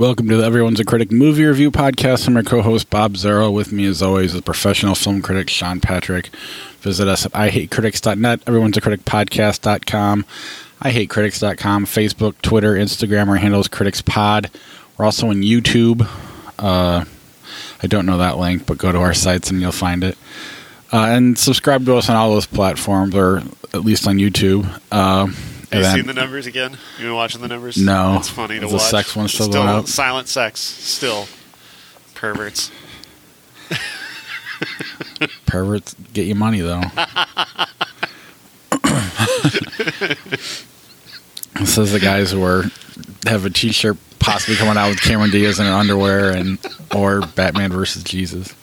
Welcome to the Everyone's a Critic movie review podcast. I'm your co-host Bob Zero. With me, as always, is professional film critic Sean Patrick. Visit us at ihatecritics.net, everyone's a critic podcast.com, ihatecritics.com, Facebook, Twitter, Instagram. Our handle is Critics Pod. We're also on YouTube. Uh, I don't know that link, but go to our sites and you'll find it. Uh, and subscribe to us on all those platforms, or at least on YouTube. Uh, Have you seen the numbers again? You been watching the numbers? No. It's funny to the watch. sex one still still going up? silent sex. Still perverts. perverts get you money though. this is the guys who are have a T-shirt possibly coming out with Cameron Diaz in underwear and or Batman versus Jesus.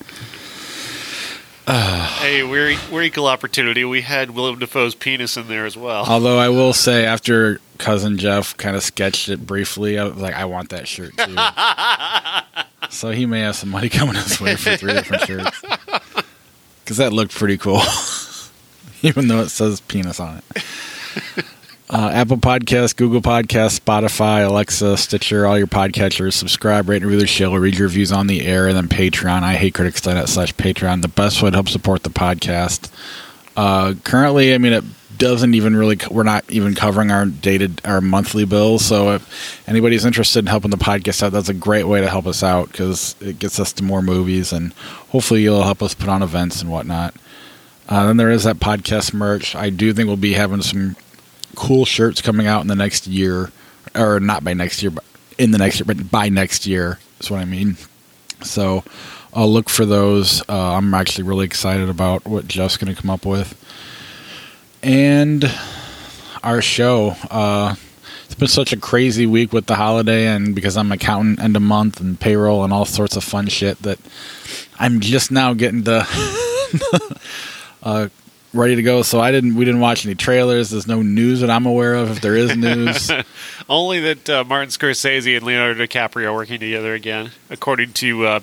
Hey, we're we're equal opportunity. We had Willem Dafoe's penis in there as well. Although I will say, after cousin Jeff kind of sketched it briefly, I was like, I want that shirt too. so he may have some money coming his way for three different shirts because that looked pretty cool, even though it says penis on it. Uh, Apple Podcasts, Google Podcasts, Spotify, Alexa, Stitcher, all your podcatchers. Subscribe, rate, and review the show. Read your reviews on the air, and then Patreon. I hate critics.net slash Patreon. The best way to help support the podcast. Uh, currently, I mean, it doesn't even really. We're not even covering our dated, our monthly bills. So, if anybody's interested in helping the podcast out, that's a great way to help us out because it gets us to more movies, and hopefully, you'll help us put on events and whatnot. Uh, then there is that podcast merch. I do think we'll be having some cool shirts coming out in the next year, or not by next year, but in the next year, but by next year is what I mean. So I'll look for those. Uh, I'm actually really excited about what Jeff's going to come up with, and our show. Uh, it's been such a crazy week with the holiday, and because I'm accountant end of month and payroll and all sorts of fun shit that I'm just now getting to uh, ready to go. So I didn't. We didn't watch any trailers. There's no news that I'm aware of. If there is news, Only that uh, Martin Scorsese and Leonardo DiCaprio are working together again, according to uh,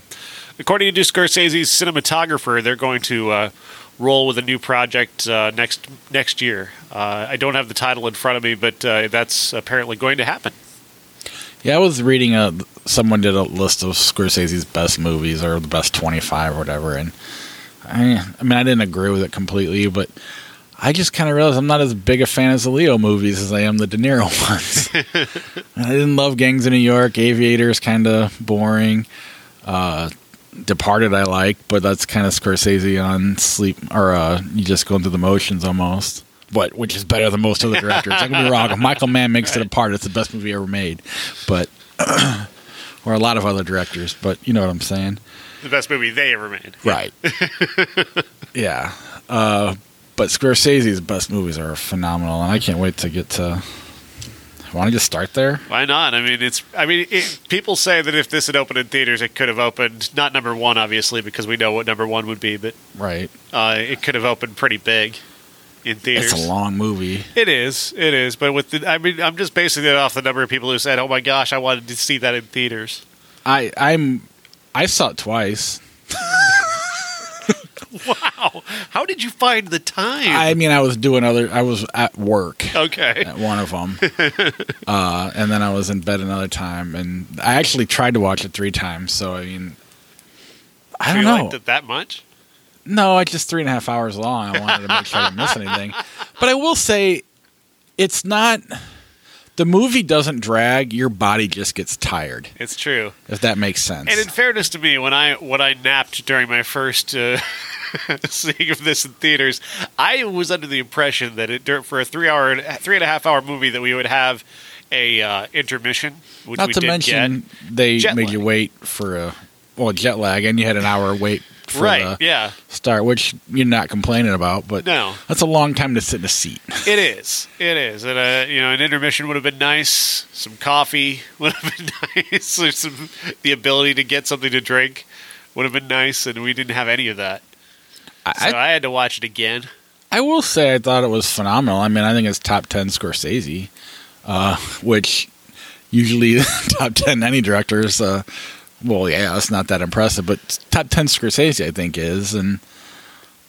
according to Scorsese's cinematographer. They're going to uh, roll with a new project uh, next next year. Uh, I don't have the title in front of me, but uh, that's apparently going to happen. yeah, I was reading a. Someone did a list of Scorsese's best movies or the best 25 or whatever, and I. I mean, I didn't agree with it completely, but. I just kind of realized I'm not as big a fan of the Leo movies as I am the De Niro ones. I didn't love Gangs of New York. Aviator's kind of boring. Uh, Departed I like, but that's kind of Scorsese on sleep or uh, you just going through the motions almost. But which is better than most other directors. Don't be wrong. If Michael Mann makes it apart, it's the best movie ever made. But or a lot of other directors, but you know what I'm saying. The best movie they ever made. Right. yeah. Uh, but Scorsese's best movies are phenomenal, and I can't wait to get to. Want to just start there? Why not? I mean, it's. I mean, it, people say that if this had opened in theaters, it could have opened not number one, obviously, because we know what number one would be, but Right. uh, it could have opened pretty big in theaters. It's a long movie. It is. It is. But with the, I mean, I'm just basing it off the number of people who said, "Oh my gosh, I wanted to see that in theaters." I I'm I saw it twice. Wow, how did you find the time? I mean, I was doing other. I was at work okay. at one of them, uh, and then I was in bed another time, and I actually tried to watch it three times. So I mean, I So don't you know. liked it that much? No, it's just three and a half hours long. I wanted to make sure I didn't miss anything. But I will say, it's not. The movie doesn't drag. Your body just gets tired, It's true. if that makes sense. And in fairness to me, when I when I napped during my first uh, seeing of this in theaters, I was under the impression that it for a three hour, three and a half hour movie that we would have a uh, intermission, which not to mention, get. they Jet made lag. you wait for a well jet lag, and you had an hour wait Right? Yeah. start, which you're not complaining about. But No. that's a long time to sit in a seat. It is. It is. And uh, you know, an intermission would have been nice. Some coffee would have been nice. Or some the ability to get something to drink would have been nice, and we didn't have any of that. So I, I, had to watch it again. I will say I thought it was phenomenal. I mean, I think it's top ten Scorsese, uh, which usually top ten any directors. Uh, well, yeah, it's not that impressive, but top ten Scorsese I think is, and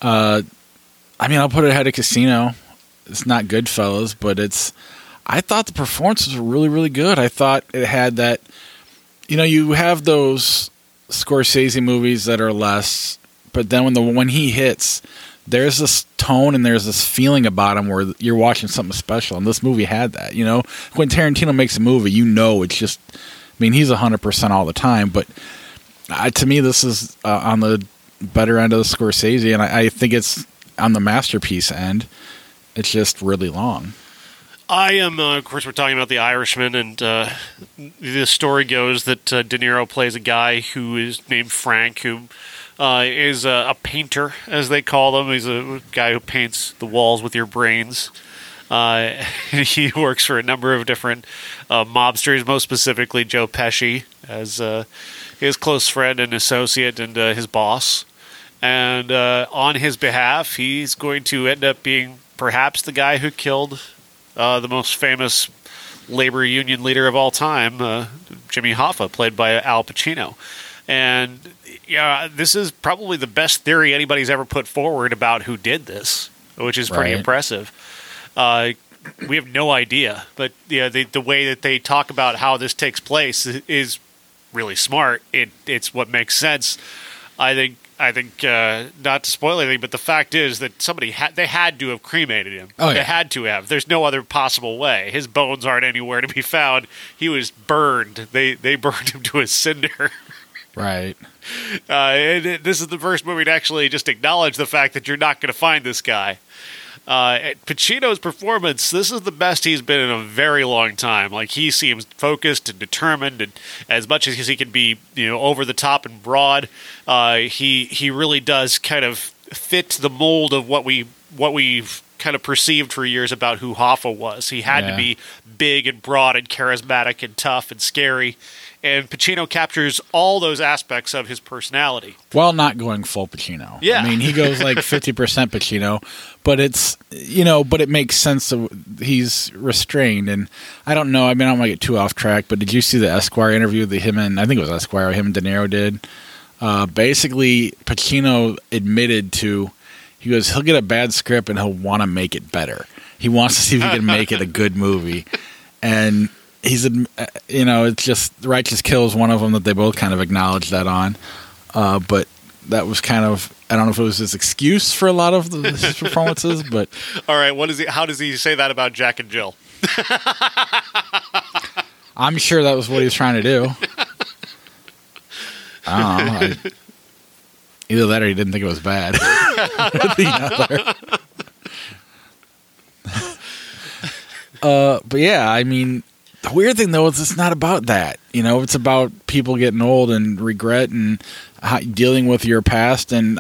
uh, I mean, I'll put it ahead of Casino. It's not Goodfellas, but it's. I thought the performances were really, really good. I thought it had that you know, you have those Scorsese movies that are less, but then when the when he hits, there's this tone and there's this feeling about him where you're watching something special, and this movie had that. You know, when Tarantino makes a movie, you know it's just. I mean, he's hundred percent all the time, but uh, to me, this is uh, on the better end of the Scorsese, and I, I think it's on the masterpiece end. It's just really long. I am, uh, of course, we're talking about The Irishman, and uh, the story goes that uh, De Niro plays a guy who is named Frank, who uh, is a, a, painter, as they call them. He's a guy who paints the walls with your brains. Uh, he works for a number of different uh, mobsters, most specifically Joe Pesci, as his close friend and associate and his boss. And on his behalf, he's going to end up being perhaps the guy who killed uh, the most famous labor union leader of all time, uh, Jimmy Hoffa, played by Al Pacino. And yeah, this is probably the best theory anybody's ever put forward about who did this, which is pretty right. impressive. Uh, we have no idea, but yeah, the, the way that they talk about how this takes place is really smart. It it's what makes sense. I think I think uh, not to spoil anything, but the fact is that somebody had they had to have cremated him. Oh, yeah. They had to have. There's no other possible way. His bones aren't anywhere to be found. He was burned. They they burned him to a cinder. Right. Uh, and this is the first movie to actually just acknowledge the fact that you're not going to find this guy. Uh, Pacino's performance, this is the best he's been in a very long time. Like he seems focused and determined, and as much as he can be, you know, over the top and broad, uh, he he really does kind of fit the mold of what we what we've kind of perceived for years about who Hoffa was. He had yeah. to be big and broad and charismatic and tough and scary and Pacino captures all those aspects of his personality while not going full Pacino. Yeah, I mean he goes like fifty percent Pacino, but it's you know, but it makes sense. Of, he's restrained, and I don't know. I mean, I don't want to get too off track, but did you see the Esquire interview that him and I think it was Esquire, him and De Niro did? Uh, basically, Pacino admitted to he goes he'll get a bad script and he'll want to make it better. He wants to see if he can make it a good movie, and he's uh, you know it's just righteous kill is one of them that they both kind of acknowledged that on uh, but that was kind of I don't know if it was his excuse for a lot of the, his performances, but all right, what is he? How does he say that about Jack and Jill? I'm sure that was what he was trying to do. I don't know. I, either that or he didn't think it was bad. uh, but yeah, I mean, the weird thing though is it's not about that. You know, it's about people getting old and regret and how, dealing with your past and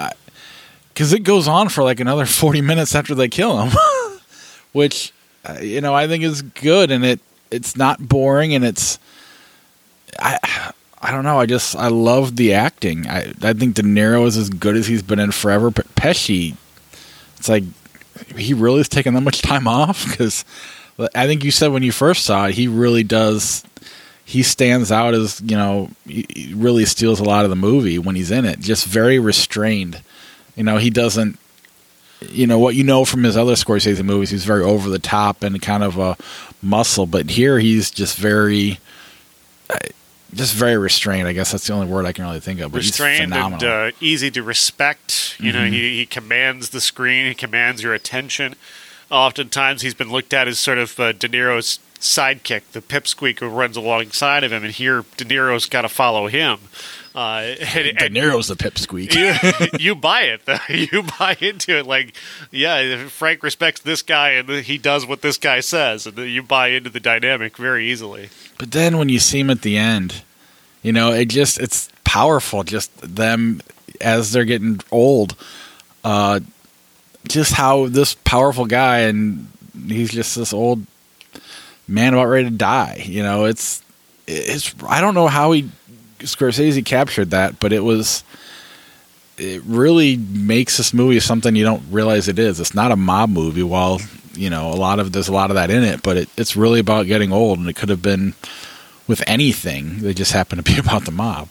because it goes on for like another 40 minutes after they kill him which uh, you know i think is good and it it's not boring and it's i i don't know i just i love the acting i i think de niro is as good as he's been in forever but pesci it's like he really is taking that much time off because I think you said when you first saw it, he really does. He stands out as you know, he really steals a lot of the movie when he's in it. Just very restrained. You know, he doesn't. You know what you know from his other Scorsese movies. He's very over the top and kind of a muscle, but here he's just very, uh, just very restrained. I guess that's the only word I can really think of. But restrained and uh, easy to respect. You mm-hmm. know, he, he commands the screen. He commands your attention oftentimes he's been looked at as sort of uh, De Niro's sidekick, the pipsqueak who runs alongside of him, and here De Niro's got to follow him. Uh, and, De Niro's the pipsqueak. you, you buy it. You buy into it. Like, yeah, Frank respects this guy, and he does what this guy says, and you buy into the dynamic very easily. But then when you see him at the end, you know, it just it's powerful. Just them as they're getting old. Uh, just how this powerful guy and he's just this old man about ready to die. You know, it's it's I don't know how he Scorsese captured that, but it was it really makes this movie something you don't realize it is. It's not a mob movie. While you know a lot of there's a lot of that in it, but it, it's really about getting old, and it could have been with anything. They just happened to be about the mob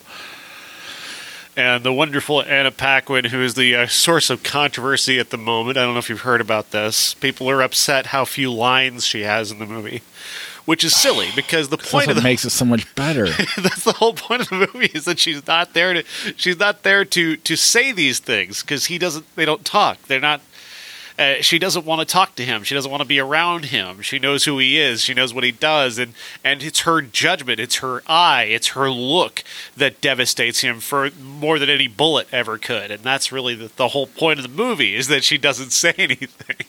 and the wonderful Anna Paquin, who is the uh, source of controversy at the moment. I don't know if you've heard about this. People are upset how few lines she has in the movie, which is silly because the point of the makes it so much better. that's the whole point of the movie is that she's not there to she's not there to to say these things because he doesn't they don't talk they're not uh, she doesn't want to talk to him. She doesn't want to be around him. She knows who he is. She knows what he does. And and it's her judgment. It's her eye. It's her look that devastates him for more than any bullet ever could. And that's really the, the whole point of the movie is that she doesn't say anything.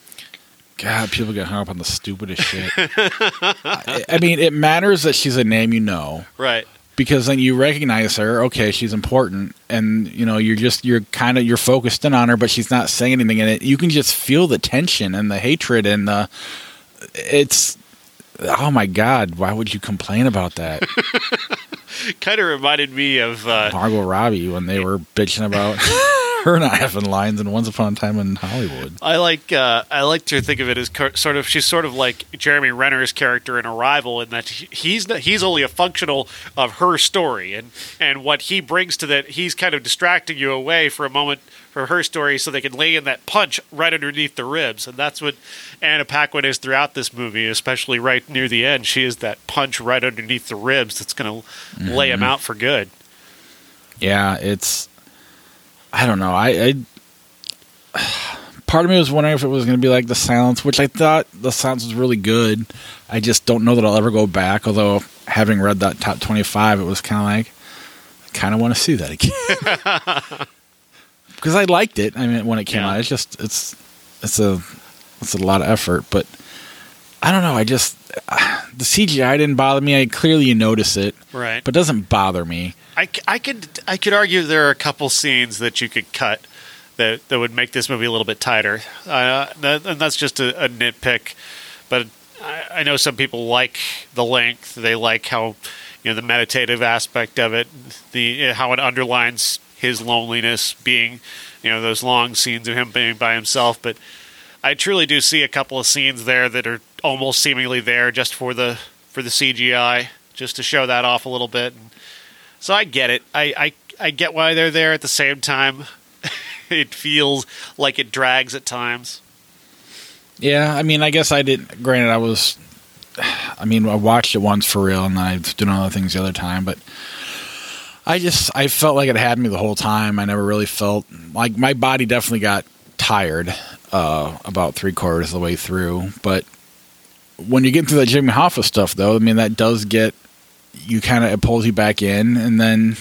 God, people get hung up on the stupidest shit. I, I mean, it matters that she's a name you know. Right because then you recognize her. Okay, she's important, and you know you're just you're kind of you're focused in on her, but she's not saying anything, and it you can just feel the tension and the hatred and the it's. Oh my God! Why would you complain about that, kind of reminded me of uh, Margot Robbie, when they were bitching about her not having lines in Once Upon a Time in Hollywood? I like uh, I like to think of it as co- sort of she's sort of like Jeremy Renner's character in Arrival in that he's not, he's only a functional of her story and and what he brings to that he's kind of distracting you away for a moment from her story so they can lay in that punch right underneath the ribs and that's what Anna Paquin is throughout this movie especially right near the end she is that punch right underneath the ribs that's going to lay him out for good Yeah, it's. I don't know. I, I part of me was wondering if it was going to be like the silence, which I thought the silence was really good. I just don't know that I'll ever go back. Although having read that top twenty-five, it was kind of like I kind of want to see that again because I liked it. I mean, when it came Yeah. out, it's just it's it's a it's a lot of effort, but I don't know. I just the CGI didn't bother me. I clearly you notice it, right but it doesn't bother me. I, I could I could argue there are a couple scenes that you could cut that that would make this movie a little bit tighter, uh, that, and that's just a, a nitpick. But I, I know some people like the length. They like how you know the meditative aspect of it, the how it underlines his loneliness, being you know those long scenes of him being by himself. But I truly do see a couple of scenes there that are almost seemingly there just for the for the CGI, just to show that off a little bit. So I get it. I, I I get why they're there. At the same time, it feels like it drags at times. Yeah, I mean, I guess I didn't. Granted, I was. I mean, I watched it once for real, and I was doing other things the other time. But I just, I felt like it had me the whole time. I never really felt like my body definitely got tired uh, about three quarters of the way through. But when you get through that Jimmy Hoffa stuff, though, I mean, that does get you kind of it pulls you back in, and then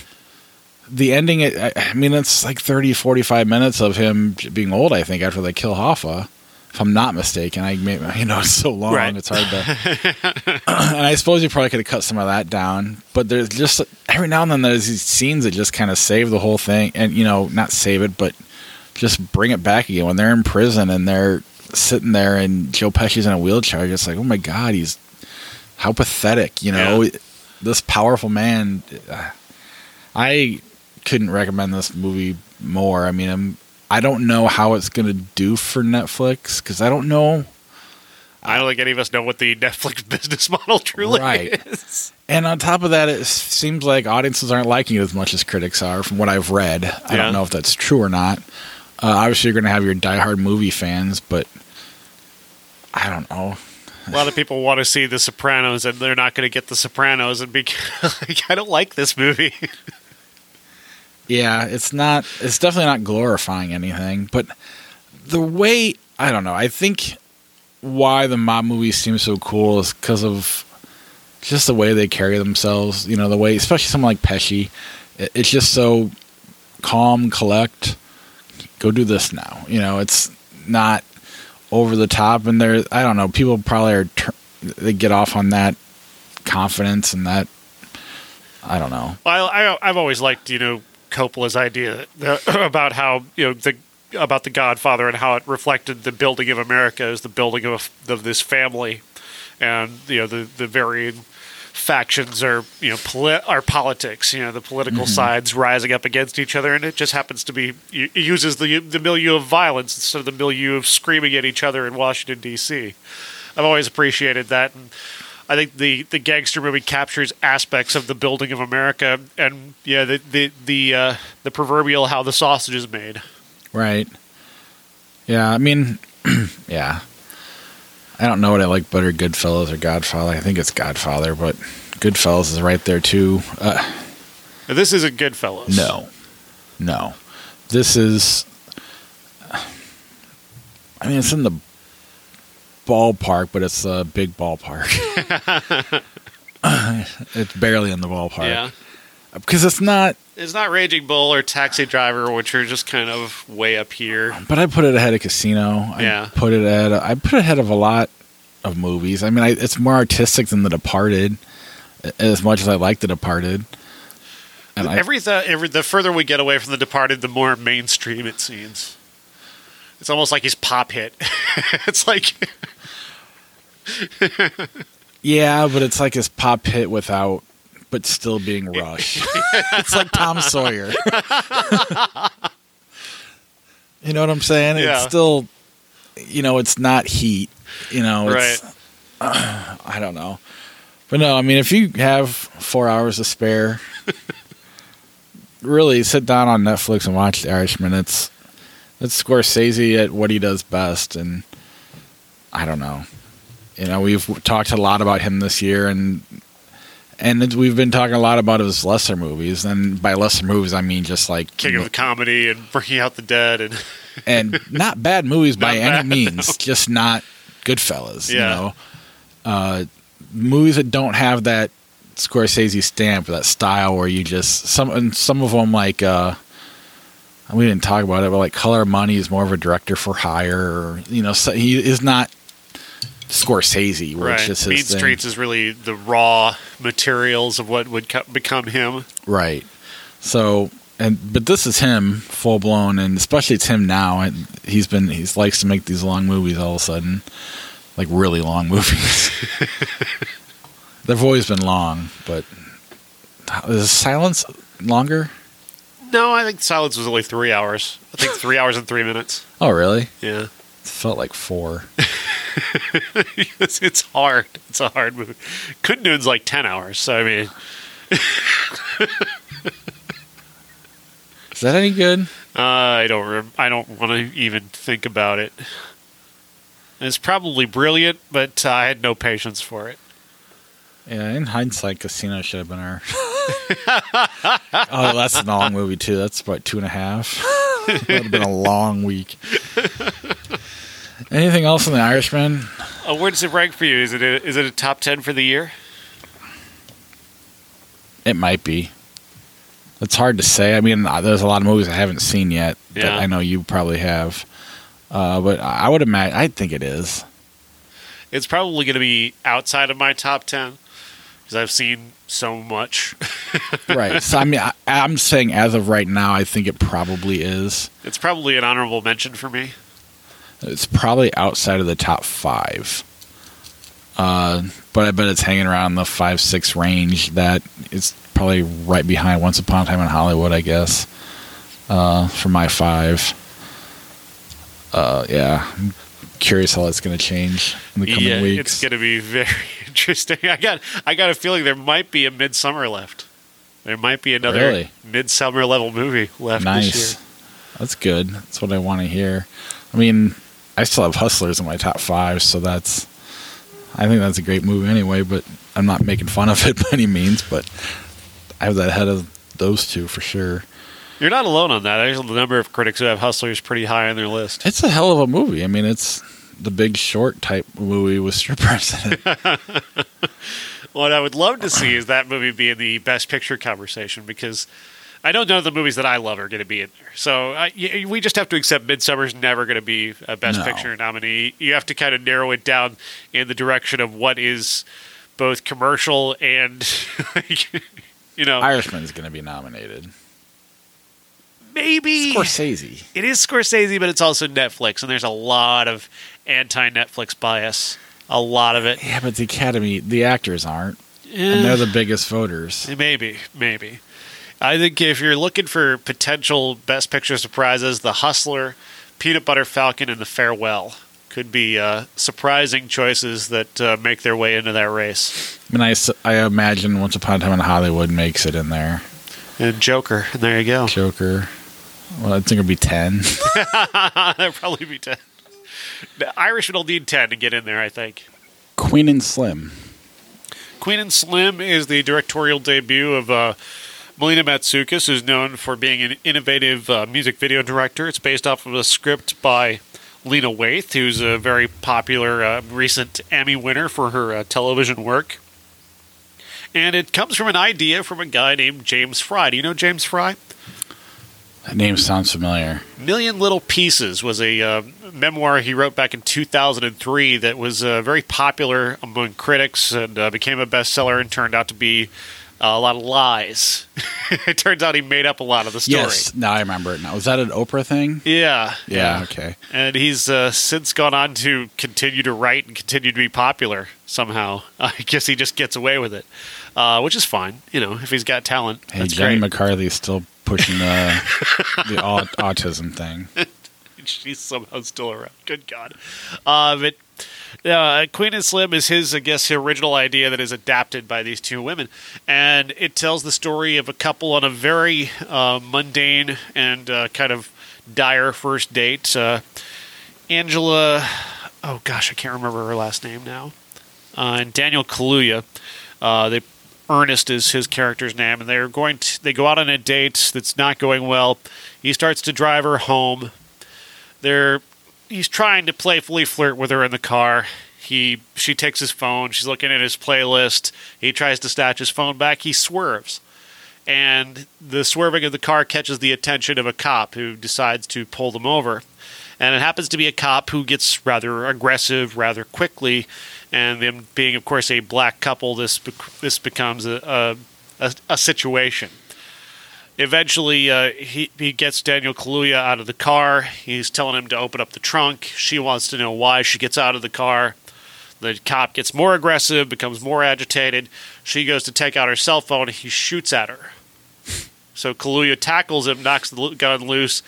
the ending. It, I, mean, it's like 30, 45 minutes of him being old. I think after they kill Hoffa if I'm not mistaken. I you know it's so long, Right. it's hard to. and I suppose you probably could have cut some of that down, but there's just every now and then there's these scenes that just kind of save the whole thing, and you know, not save it, but just bring it back again when they're in prison and they're sitting there and Joe Pesci's in a wheelchair. Just like, oh my god, he's how pathetic, you know, Yeah. this powerful man. I couldn't recommend this movie more. I mean, I'm. I don't know how it's going to do for Netflix because I don't know. I don't think any of us know what the Netflix business model truly Right. is. And on top of that, it seems like audiences aren't liking it as much as critics are, from what I've read. I Yeah. don't know if that's true or not. Uh, obviously, you're going to have your diehard movie fans, but I don't know. A lot of people want to see The Sopranos, and they're not going to get The Sopranos, and be like, I don't like this movie. Yeah, it's not. It's definitely not glorifying anything. But the way I don't know. I think why the mob movies seem so cool is because of just the way they carry themselves. You know, the way, especially someone like Pesci, it's just so calm, collect. Go do this now. You know, it's not over the top. And there, I don't know. People probably are they get off on that confidence and that. I don't know. Well, I, I, I've always liked, you know, Coppola's idea about how, you know, the about the Godfather and how it reflected the building of America as the building of, of this family, and you know the the varying factions are you know poli- are politics. You know the political sides rising up against each other, and it just happens to be it uses the the milieu of violence instead of the milieu of screaming at each other in Washington D.C. I've always appreciated that, and I think the, the gangster movie captures aspects of the building of America, and yeah, the the the uh, the proverbial how the sausage is made. Right. Yeah, I mean, yeah. I don't know what I like better, Goodfellas or Godfather. I think it's Godfather, but Goodfellas is right there too. Uh, This isn't Goodfellas. no, no, this is. I mean, it's in the ballpark, but it's a big ballpark. it's barely in the ballpark. Yeah. because it's not. It's not Raging Bull or Taxi Driver, which are just kind of way up here. But I put it ahead of Casino. I Yeah. put it ahead. Of, I put it ahead of a lot of movies. I mean, I, it's more artistic than The Departed. As much as I like The Departed, and I, the, every the further we get away from The Departed, the more mainstream it seems. It's almost like he's pop hit. it's like yeah, but it's like his pop hit without, but still being rushed. it's like Tom Sawyer. you know what I'm saying? Yeah. It's still, you know, it's not heat. You know, it's, right. I don't know. But no, I mean, if you have four hours to spare, really sit down on Netflix and watch The Irishman. It's it's Scorsese at what he does best, and I don't know. You know, we've talked a lot about him this year, and and we've been talking a lot about his lesser movies. And by lesser movies, I mean just like King of the Comedy and Bringing Out the Dead and and not bad movies by Not any bad, means, just not Goodfellas. You know, uh, movies that don't have that Scorsese stamp, that style, where you just some and some of them like uh, we didn't talk about it, but like Color of Money is more of a director for hire, or you know, so he is not Scorsese, where it's right. just Mean thing. Streets is really the raw materials of what would co- become him. Right. So, and but this is him full blown, and especially it's him now. And he's been he likes to make these long movies all of a sudden, like really long movies. They've always been long, but is Silence longer? No, I think Silence was only three hours. I think three hours and three minutes. Oh, really? Yeah. Felt like four. it's, it's hard. It's a hard movie. Kundun's like 10 hours. So, I mean, Is that any good? uh, I don't rem- I don't want to even think about it. It's probably brilliant, but uh, I had no patience for it. Yeah, in hindsight, Casino should have been our. oh, that's a long movie too. That's about two and a half. that would have been a long week. Anything else on the Irishman? Uh, where does it rank for you? Is it a, is it a top 10 for the year? It might be. It's hard to say. I mean, uh, there's a lot of movies I haven't seen yet that Yeah. I know you probably have. Uh, but I would imagine. I think it is. It's probably going to be outside of my top 10 because I've seen so much. right. So I mean, I, I'm saying as of right now, I think it probably is. it's probably an honorable mention for me. It's probably outside of the top five. Uh, but I bet it's hanging around the five six range. That it's probably right behind Once Upon a Time in Hollywood, I guess. Uh, for my five. Uh, yeah, I'm curious how that's going to change in the coming yeah, weeks. it's going to be very interesting. I got I got a feeling there might be a Midsommar left. There might be another Really? Midsommar level movie left this nice. year. That's good. That's what I want to hear. I mean, I still have Hustlers in my top five, so that's. I think that's a great movie anyway, but I'm not making fun of it by any means. But I have that ahead of those two for sure. You're not alone on that. There's a number of critics who have Hustlers pretty high on their list. It's a hell of a movie. I mean, it's the Big Short type movie with strippers in it. What I would love to see is that movie be in the Best Picture conversation because I don't know the movies that I love are going to be in there. So I, we just have to accept Midsommar's never going to be a Best No. Picture nominee. You have to kind of narrow it down in the direction of what is both commercial and, like, you know, Irishman's going to be nominated. maybe Scorsese. it is Scorsese, but it's also Netflix, and there's a lot of anti-Netflix bias. A lot of it. Yeah, but the Academy, the actors aren't, and they're the biggest voters. Maybe, maybe. I think if you're looking for potential Best Picture surprises, The Hustler, Peanut Butter Falcon, and The Farewell could be uh, surprising choices that uh, make their way into that race. I mean, I, I imagine Once Upon a Time in Hollywood makes it in there. And Joker, there you go. Joker. Well, I think it'd be ten. That'd probably be ten. The Irish will need ten to get in there. I think. Queen and Slim. Queen and Slim is the directorial debut of uh, Melina Matsoukas, who's known for being an innovative uh, music video director. It's based off of a script by Lena Waithe, who's a very popular uh, recent Emmy winner for her uh, television work. And it comes from an idea from a guy named James Frey. Do you know James Frey? That name sounds familiar. Million Little Pieces was a uh, memoir he wrote back in 2003 that was uh, very popular among critics and uh, became a bestseller and turned out to be a lot of lies. it turns out he made up a lot of the story. Yes, now I remember it. Now was that an Oprah thing? Yeah, Yeah. Okay. And he's uh, since gone on to continue to write and continue to be popular somehow. I guess he just gets away with it, uh, which is fine. You know, if he's got talent, Hey, that's Jenny great. McCarthy's still pushing the the au- autism thing. She's somehow still around. Good God. Uh, but uh, Queen and Slim is his, I guess, original idea that is adapted by these two women. And it tells the story of a couple on a very uh, mundane and uh, kind of dire first date. Uh, Angela, oh gosh, I can't remember her last name now. Uh, and Daniel Kaluuya. Uh, they Ernest is his character's name, and they're going to they go out on a date that's not going well. He starts to drive her home. They're he's trying to playfully flirt with her in the car. He she takes his phone. She's looking at his playlist. He tries to snatch his phone back. He swerves, and the swerving of the car catches the attention of a cop who decides to pull them over. And it happens to be a cop who gets rather aggressive rather quickly, and them being, of course, a black couple, this this becomes a a, a, a situation eventually uh, he, he gets Daniel Kaluuya out of the car. He's telling him to open up the trunk. She wants to know why she gets out of the car. The cop gets more aggressive, becomes more agitated. She goes to take out her cell phone. He shoots at her. So Kaluuya tackles him, knocks the gun loose,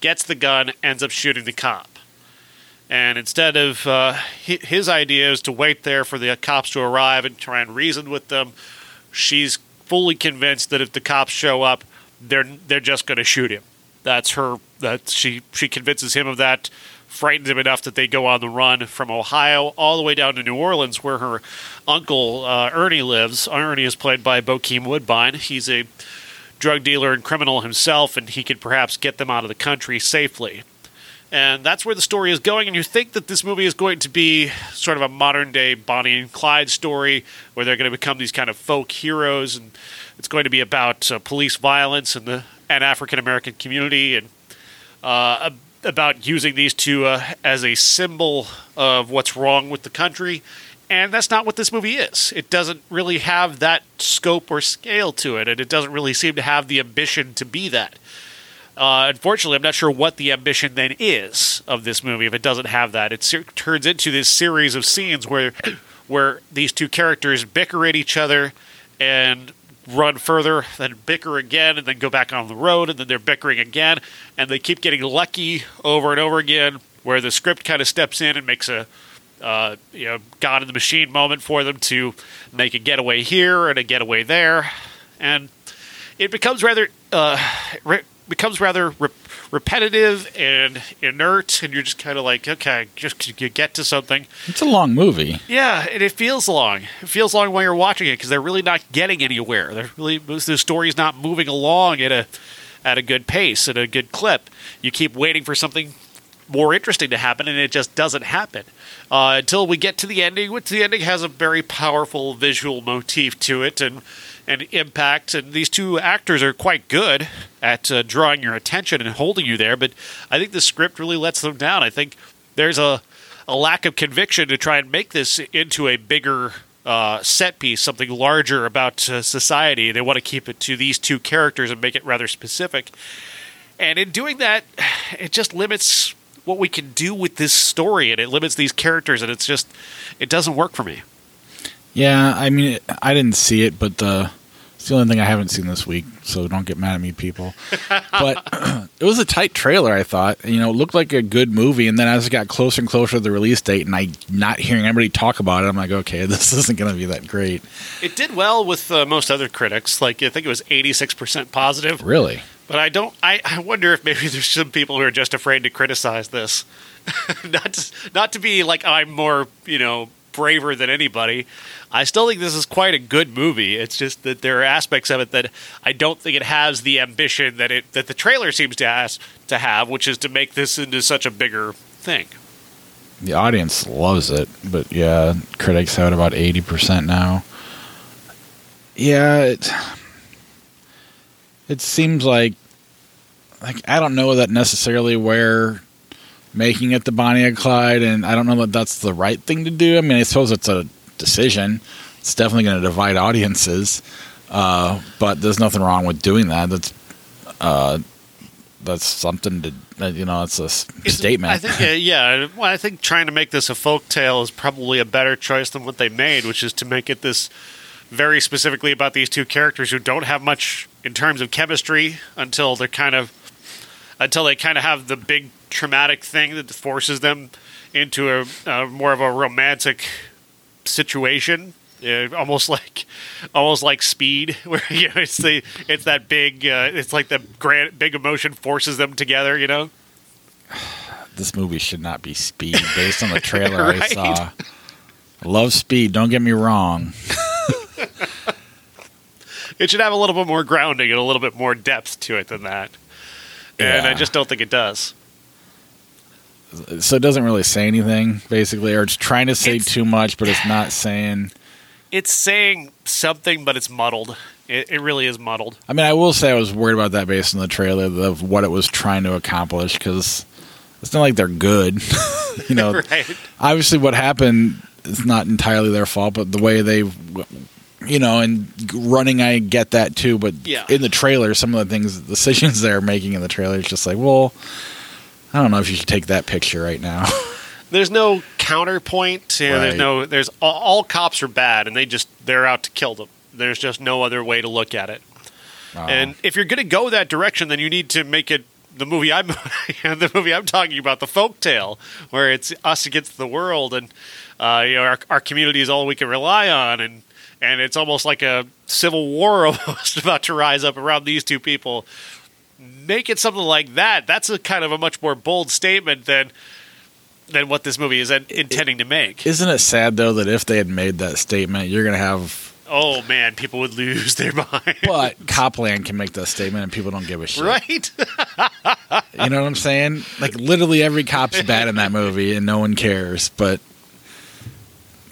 gets the gun, ends up shooting the cop. And instead of uh, his idea is to wait there for the cops to arrive and try and reason with them, she's fully convinced that if the cops show up, they're they're just going to shoot him. That's her. That she she convinces him of that, frightens him enough that they go on the run from Ohio all the way down to New Orleans, where her uncle uh, Ernie lives. Ernie is played by Bokeem Woodbine. He's a drug dealer and criminal himself, and he could perhaps get them out of the country safely. And that's where the story is going. And you think that this movie is going to be sort of a modern day Bonnie and Clyde story where they're going to become these kind of folk heroes. And it's going to be about uh, police violence and the and African American community and uh, about using these two uh, as a symbol of what's wrong with the country. And that's not what this movie is. It doesn't really have that scope or scale to it, and it doesn't really seem to have the ambition to be that. Uh, unfortunately, I'm not sure what the ambition then is of this movie if it doesn't have that. It ser- turns into this series of scenes where where these two characters bicker at each other and run further, then bicker again, and then go back on the road, and then they're bickering again, and they keep getting lucky over and over again, where the script kind of steps in and makes a uh, you know God in the machine moment for them to make a getaway here and a getaway there, and it becomes rather uh, becomes rather re- repetitive and inert, and you're just kind of like, okay, just you get to something. It's a long movie. Yeah, and it feels long. It feels long while you're watching it because they're really not getting anywhere. They're really the story's not moving along at a at a good pace, at a good clip. You keep waiting for something more interesting to happen, and it just doesn't happen uh, until we get to the ending. Which the ending has a very powerful visual motif to it, and and impact. And these two actors are quite good at uh, drawing your attention and holding you there. But I think the script really lets them down. I think there's a a lack of conviction to try and make this into a bigger uh, set piece, something larger about uh, society. They want to keep it to these two characters and make it rather specific. And in doing that, it just limits what we can do with this story, and it limits these characters, and it's just it doesn't work for me. Yeah, I mean, I didn't see it, but the it's the only thing I haven't seen this week, so don't get mad at me, people. But it was a tight trailer, I thought. You know, it looked like a good movie, and then as it got closer and closer to the release date, and I not hearing anybody talk about it, I'm like, okay, this isn't going to be that great. It did well with uh, most other critics. Like I think it was eighty six percent positive. Really? But I don't. I, I wonder if maybe there's some people who are just afraid to criticize this, not to, not to be like I'm more you know braver than anybody. I still think this is quite a good movie. It's just that there are aspects of it that I don't think it has the ambition that it that the trailer seems to ask to have, which is to make this into such a bigger thing. The audience loves it, but yeah, critics have it about eighty percent now. Yeah, it seems like like I don't know that necessarily where making it the Bonnie and Clyde, and I don't know that that's the right thing to do. I mean, I suppose it's a decision. It's definitely going to divide audiences, uh, but there's nothing wrong with doing that. That's uh, that's something to you know. It's a s- statement. I think, uh, yeah. Well, I think trying to make this a folk tale is probably a better choice than what they made, which is to make it this very specifically about these two characters who don't have much in terms of chemistry until they're kind of until they kind of have the big traumatic thing that forces them into a, uh, more of a romantic situation. Uh, almost like, almost like Speed, where you know it's the it's that big, uh, it's like the grand big emotion forces them together. You know, this movie should not be Speed based on the trailer I saw. Love Speed. Don't get me wrong. It should have a little bit more grounding and a little bit more depth to it than that. And I just don't think it does. So it doesn't really say anything, basically, or it's trying to say It's- too much, but it's not saying. It's saying something, but it's muddled. It, it really is muddled. I mean, I will say I was worried about that based on the trailer of what it was trying to accomplish because it's not like they're good. you know, Right. obviously what happened is not entirely their fault, but the way they, you know, and running, I get that too. But Yeah. in the trailer, some of the things, decisions they're making in the trailer, it's just like, well, I don't know if you should take that picture right now. There's no counterpoint. You know, There's no. There's all, all cops are bad, and they just they're out to kill them. There's just no other way to look at it. And if you're going to go that direction, then you need to make it the movie I'm the movie I'm talking about, the folk tale, where it's us against the world, and uh, you know our, our community is all we can rely on, and and it's almost like a civil war almost about to rise up around these two people. Make it something like that. That's a kind of a much more bold statement than than what this movie is in- intending to make. Isn't it sad though that if they had made that statement, you're gonna have. oh man, people would lose their mind. But Copland can make that statement and people don't give a shit. right? You know what I'm saying? Like literally every cop's bad in that movie and no one cares. But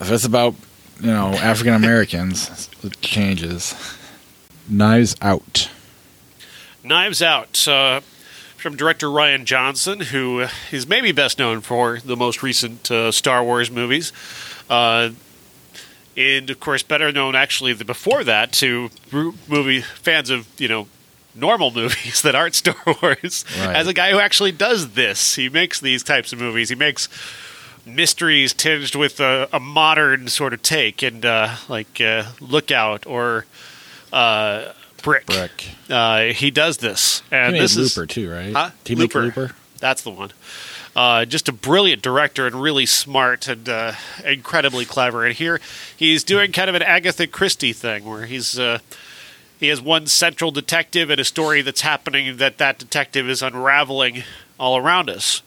if it's about you know African Americans, it changes. Knives Out. Knives Out uh, from director Rian Johnson, who is maybe best known for the most recent uh, Star Wars movies. Uh, and of course, better known actually the, before that to movie fans of you know normal movies that aren't Star Wars. Right. As a guy who actually does this, he makes these types of movies. He makes mysteries tinged with a, a modern sort of take, and uh, like uh, Lookout or uh, Brick. Brick. Uh, he does this, and this Looper too, right? Huh? Did Looper. Looper? that's the one. Uh, just a brilliant director and really smart and uh, incredibly clever. And here he's doing kind of an Agatha Christie thing, where he's uh, he has one central detective and a story that's happening that that detective is unraveling all around us.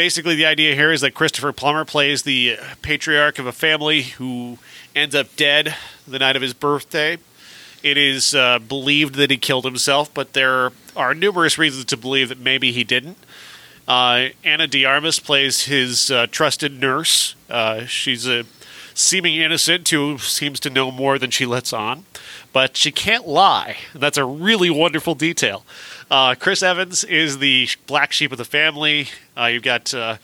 Basically, the idea here is that Christopher Plummer plays the patriarch of a family who ends up dead the night of his birthday. It is uh, believed that he killed himself, but there are numerous reasons to believe that maybe he didn't. Uh, Ana de Armas plays his uh, trusted nurse. Uh, she's a seeming innocent who seems to know more than she lets on, but she can't lie. That's a really wonderful detail. Uh, Chris Evans is the black sheep of the family. Uh, you've got uh,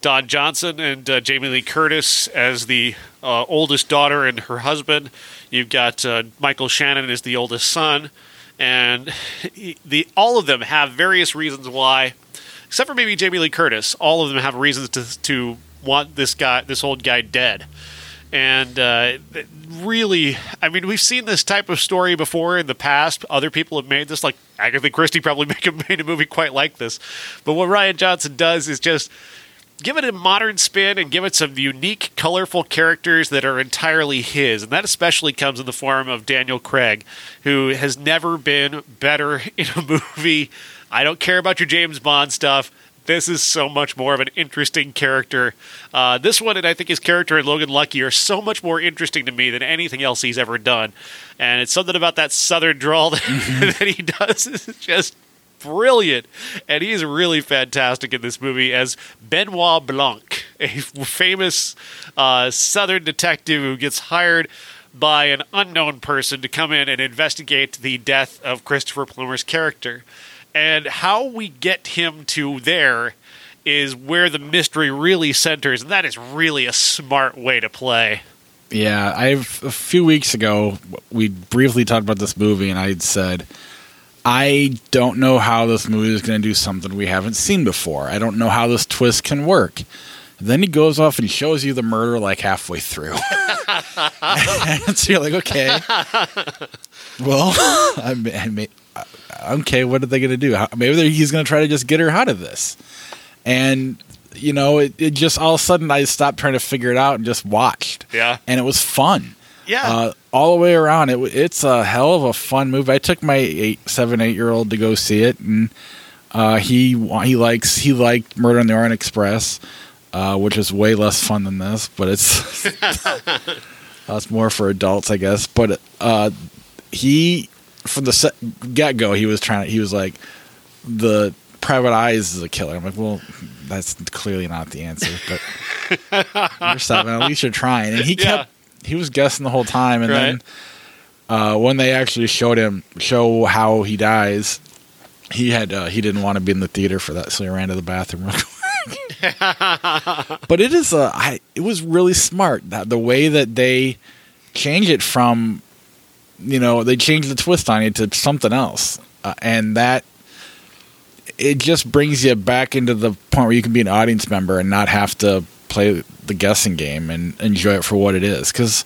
Don Johnson and uh, Jamie Lee Curtis as the uh, oldest daughter and her husband. You've got uh, Michael Shannon as the oldest son, and he- the all of them have various reasons why, except for maybe Jamie Lee Curtis. All of them have reasons to to want this guy, this old guy, dead. And uh, really, I mean, we've seen this type of story before in the past. Other people have made this, like Agatha Christie probably make a, made a movie quite like this. But what Rian Johnson does is just give it a modern spin and give it some unique, colorful characters that are entirely his. And that especially comes in the form of Daniel Craig, who has never been better in a movie. I don't care about your James Bond stuff. This is so much more of an interesting character. Uh, this one, and I think his character and Logan Lucky are so much more interesting to me than anything else he's ever done. And it's something about that southern drawl that, that he does is just brilliant, and he is really fantastic in this movie as Benoit Blanc, a famous uh, Southern detective who gets hired by an unknown person to come in and investigate the death of Christopher Plummer's character. And how we get him to there is where the mystery really centers, and that is really a smart way to play. Yeah, I've a few weeks ago we briefly talked about this movie, and I said I don't know how this movie is going to do something we haven't seen before. I don't know how this twist can work. Then he goes off and shows you the murder like halfway through. And so you're like, okay, well, I, I may, okay, what are they going to do? How, maybe he's going to try to just get her out of this. And you know, it, it, just all of a sudden I stopped trying to figure it out and just watched. Yeah, and it was fun. Yeah, uh, all the way around, it, it's a hell of a fun movie. I took my eight, seven, eight year old to go see it, and uh, he he likes he liked Murder on the Orient Express, uh, which is way less fun than this, but it's it's more for adults, I guess. But uh, he from the get go, he was trying. He was like the private eyes is a killer. I'm like, well, that's clearly not the answer. But you're seven. At least you're trying. And he kept yeah he was guessing the whole time, and right. then uh, when they actually showed him show how he dies, he had uh, he didn't want to be in the theater for that, so he ran to the bathroom real quick. but it is a I, it was really smart that the way that they change it from you know they changed the twist on it to something else, uh, and that it just brings you back into the point where you can be an audience member and not have to play the guessing game and enjoy it for what it is. Because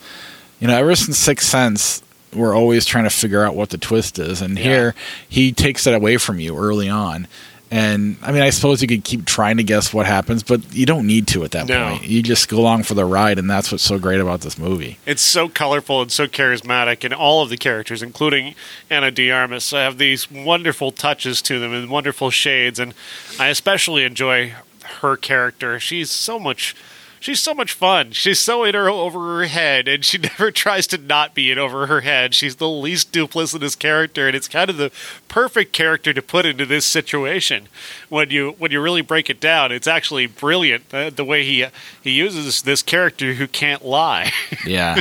you know, ever since Sixth Sense, we're always trying to figure out what the twist is, and yeah. here he takes it away from you early on. And I mean, I suppose you could keep trying to guess what happens, but you don't need to at that no. point. You just go along for the ride, and that's what's so great about this movie. It's so colorful and so charismatic, and all of the characters, including Ana de Armas, have these wonderful touches to them and wonderful shades. And I especially enjoy her character. She's so much she's so much fun. She's so in her over her head, and she never tries to not be in over her head. She's the least duplicitous character, and it's kind of the perfect character to put into this situation. When you when you really break it down, it's actually brilliant uh, the way he he uses this character who can't lie. yeah,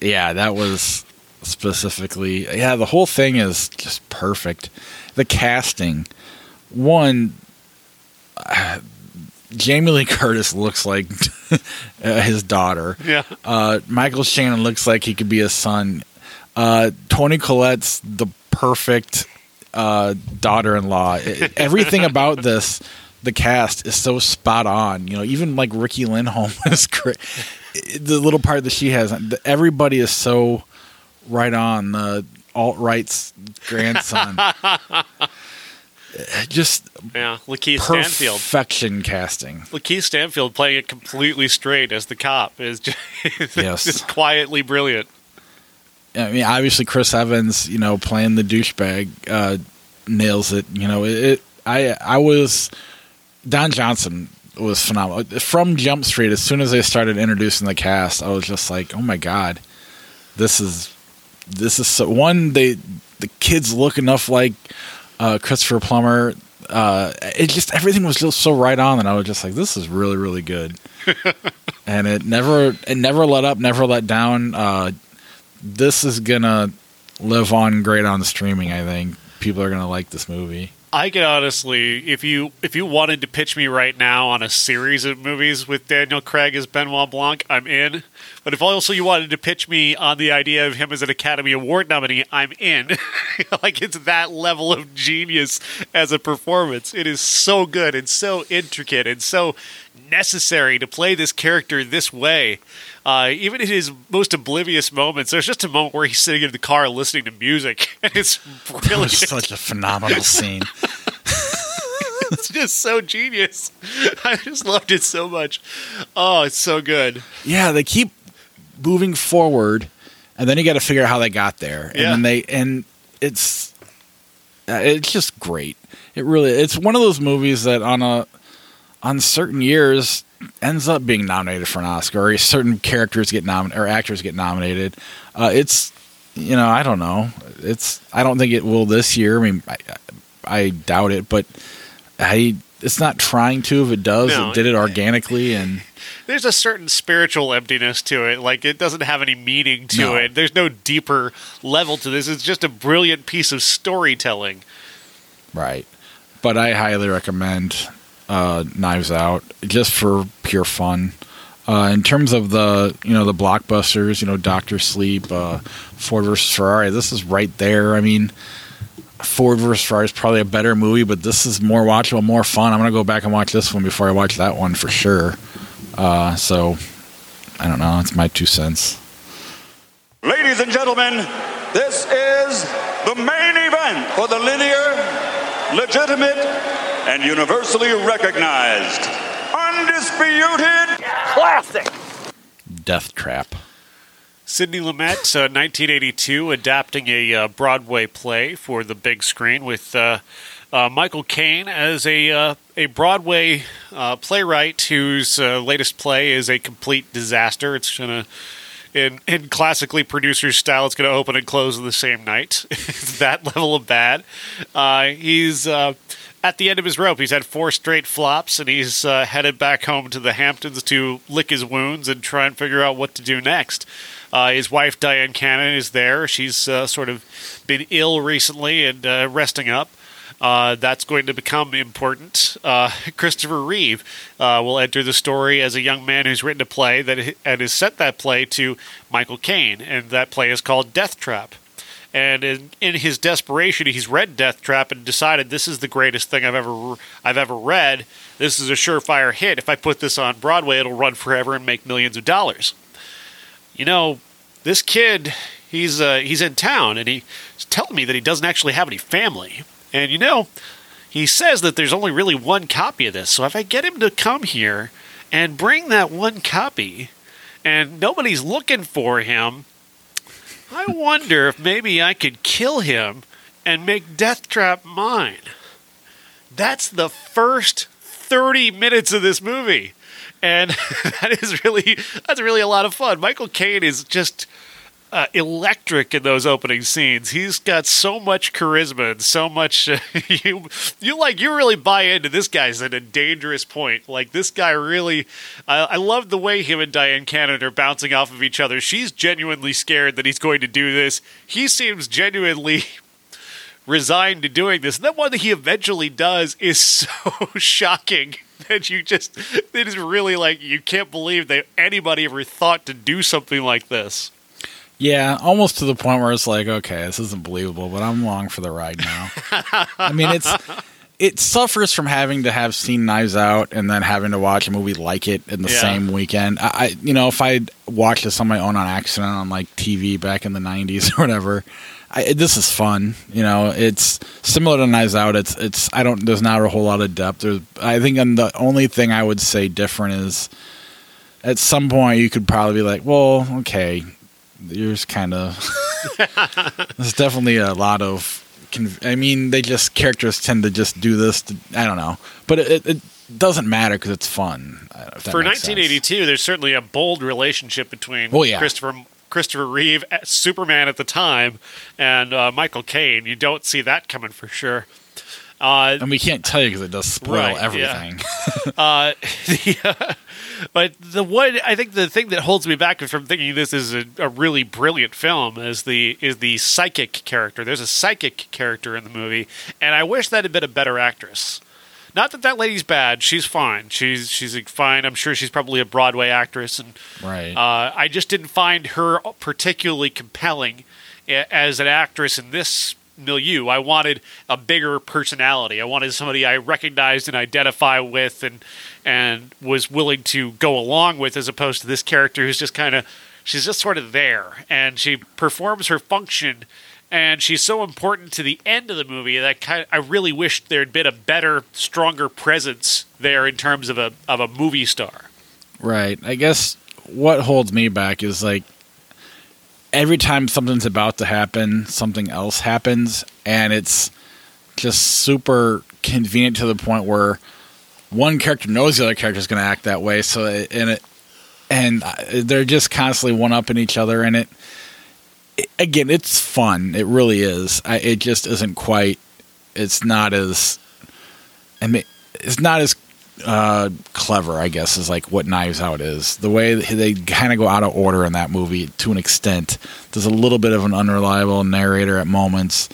yeah, that was specifically yeah. The whole thing is just perfect. The casting, one Jamie Lee Curtis looks like uh, his daughter. Yeah. Uh, Michael Shannon looks like he could be his son. Uh, Toni Collette's the perfect uh, daughter-in-law. everything about this, the cast is so spot on. You know, even like Riki Lindhome is great. The little part that she has, everybody is so right on. The alt right's grandson. Just yeah, Lakeith Stanfield perfection casting. Lakeith Stanfield playing it completely straight as the cop is just, yes. just quietly brilliant. I mean, obviously Chris Evans, you know, playing the douchebag, uh, nails it. You know, it, it. I I was Don Johnson was phenomenal from Jump Street. As soon as they started introducing the cast, I was just like, oh my god, this is this is so one. They the kids look enough like uh, Christopher Plummer. Uh, it just everything was just so right on, and I was just like, "This is really, really good." and it never, it never let up, never let down. Uh, this is gonna live on great on streaming. I think people are gonna like this movie. I could honestly, if you if you wanted to pitch me right now on a series of movies with Daniel Craig as Benoit Blanc, I'm in. But if also you wanted to pitch me on the idea of him as an Academy Award nominee, I'm in. like it's that level of genius as a performance. It is so good and so intricate and so necessary to play this character this way. Uh, even in his most oblivious moments, there's just a moment where he's sitting in the car listening to music, and it's really such a phenomenal scene. it's just so genius. I just loved it so much. Oh, it's so good. Yeah, they keep moving forward, and then you got to figure out how they got there, and Yeah. then they and it's uh, it's just great. It really it's one of those movies that on a on certain years ends up being nominated for an Oscar, or certain characters get nominated or actors get nominated. Uh, it's you know I don't know. It's I don't think it will this year. I mean I, I doubt it, but I it's not trying to. If it does, No. it did it organically and. There's a certain spiritual emptiness to it. Like it doesn't have any meaning to No. it. There's no deeper level to this. It's just a brilliant piece of storytelling. Right. But I highly recommend uh, Knives Out just for pure fun. Uh, in terms of the you know the blockbusters, you know Doctor Sleep, uh, Ford versus Ferrari, this is right there. I mean, Ford versus Ferrari is probably a better movie, but this is more watchable, more fun. I'm gonna go back and watch this one before I watch that one for sure. Uh, so I don't know. It's my two cents. Ladies and gentlemen, this is the main event for the linear, legitimate, and universally recognized, undisputed classic. Death Trap. Sidney Lumet, uh, 1982, adapting a uh, Broadway play for the big screen with uh, uh, Michael Caine as a uh, a Broadway uh, playwright whose uh, latest play is a complete disaster. It's gonna. In, in classically producer style, it's going to open and close in the same night. it's that level of bad. Uh, he's uh, at the end of his rope. He's had four straight flops, and he's uh, headed back home to the Hamptons to lick his wounds and try and figure out what to do next. Uh, his wife Dyan Cannon is there. She's uh, sort of been ill recently and uh, resting up. Uh, that's going to become important. Uh, Christopher Reeve will enter the story as a young man who's written a play that and has sent that play to Michael Caine, and that play is called Death Trap. And in, in his desperation, he's read Death Trap and decided this is the greatest thing I've ever I've ever read. This is a surefire hit. If I put this on Broadway, it'll run forever and make millions of dollars. You know, this kid, he's uh, he's in town, and he's telling me that he doesn't actually have any family. And you know, he says that there's only really one copy of this. So if I get him to come here and bring that one copy, and nobody's looking for him, I wonder if maybe I could kill him and make Death Trap mine. That's the first 30 minutes of this movie. And that is really that's really a lot of fun. Michael Caine is just uh, electric in those opening scenes. He's got so much charisma and so much uh, you you like you really buy into this guy's at a dangerous point. Like this guy really I love the way him and Dyan Cannon are bouncing off of each other. She's genuinely scared that he's going to do this. He seems genuinely resigned to doing this. And then one that he eventually does is so shocking that you just it is really like you can't believe that anybody ever thought to do something like this. Yeah, almost to the point where it's like, okay, this isn't believable, but I'm along for the ride now. I mean, it's it suffers from having to have seen Knives Out and then having to watch a movie like it in the Yeah. same weekend. I, I, you know, if I watched this on my own on accident on like TV back in the '90s or whatever, I, this is fun. You know, it's similar to Knives Out. It's it's I don't. There's not a whole lot of depth. There's, I think, and the only thing I would say different is at some point you could probably be like, well, okay, there's kind of there's definitely a lot of conv- i mean they just characters tend to just do this to, i don't know but it, it doesn't matter because it's fun uh, For makes sense. 1982, there's certainly a bold relationship between yeah. Christopher Christopher Reeve, uh, Superman at the time, and uh, Michael Caine. You don't see that coming for sure. Uh, and we can't tell you because it does spoil Right, yeah. everything Uh, the, but the one I think the thing that holds me back from thinking this is a, a really brilliant film is the is the psychic character. There's a psychic character in the movie, and I wish that had been a better actress. Not that that lady's bad; she's fine. She's she's fine. I'm sure she's probably a Broadway actress, and right uh, I just didn't find her particularly compelling as an actress in this milieu. I wanted a bigger personality. I wanted somebody I recognized and identify with, and and was willing to go along with, as opposed to this character who's just kind of she's just sort of there, and she performs her function and she's so important to the end of the movie that kind of, I really wish there had been a better, stronger presence there in terms of a of a movie star. Right. I guess what holds me back is like every time something's about to happen, something else happens, and it's just super convenient to the point where one character knows the other character is going to act that way. So and it and they're just constantly one upping each other, and it, it again, it's fun. It really is. I, it just isn't quite. It's not as. I mean, it's not as uh, clever, I guess, is like what Knives Out is. The way they kind of go out of order in that movie to an extent. There's a little bit of an unreliable narrator at moments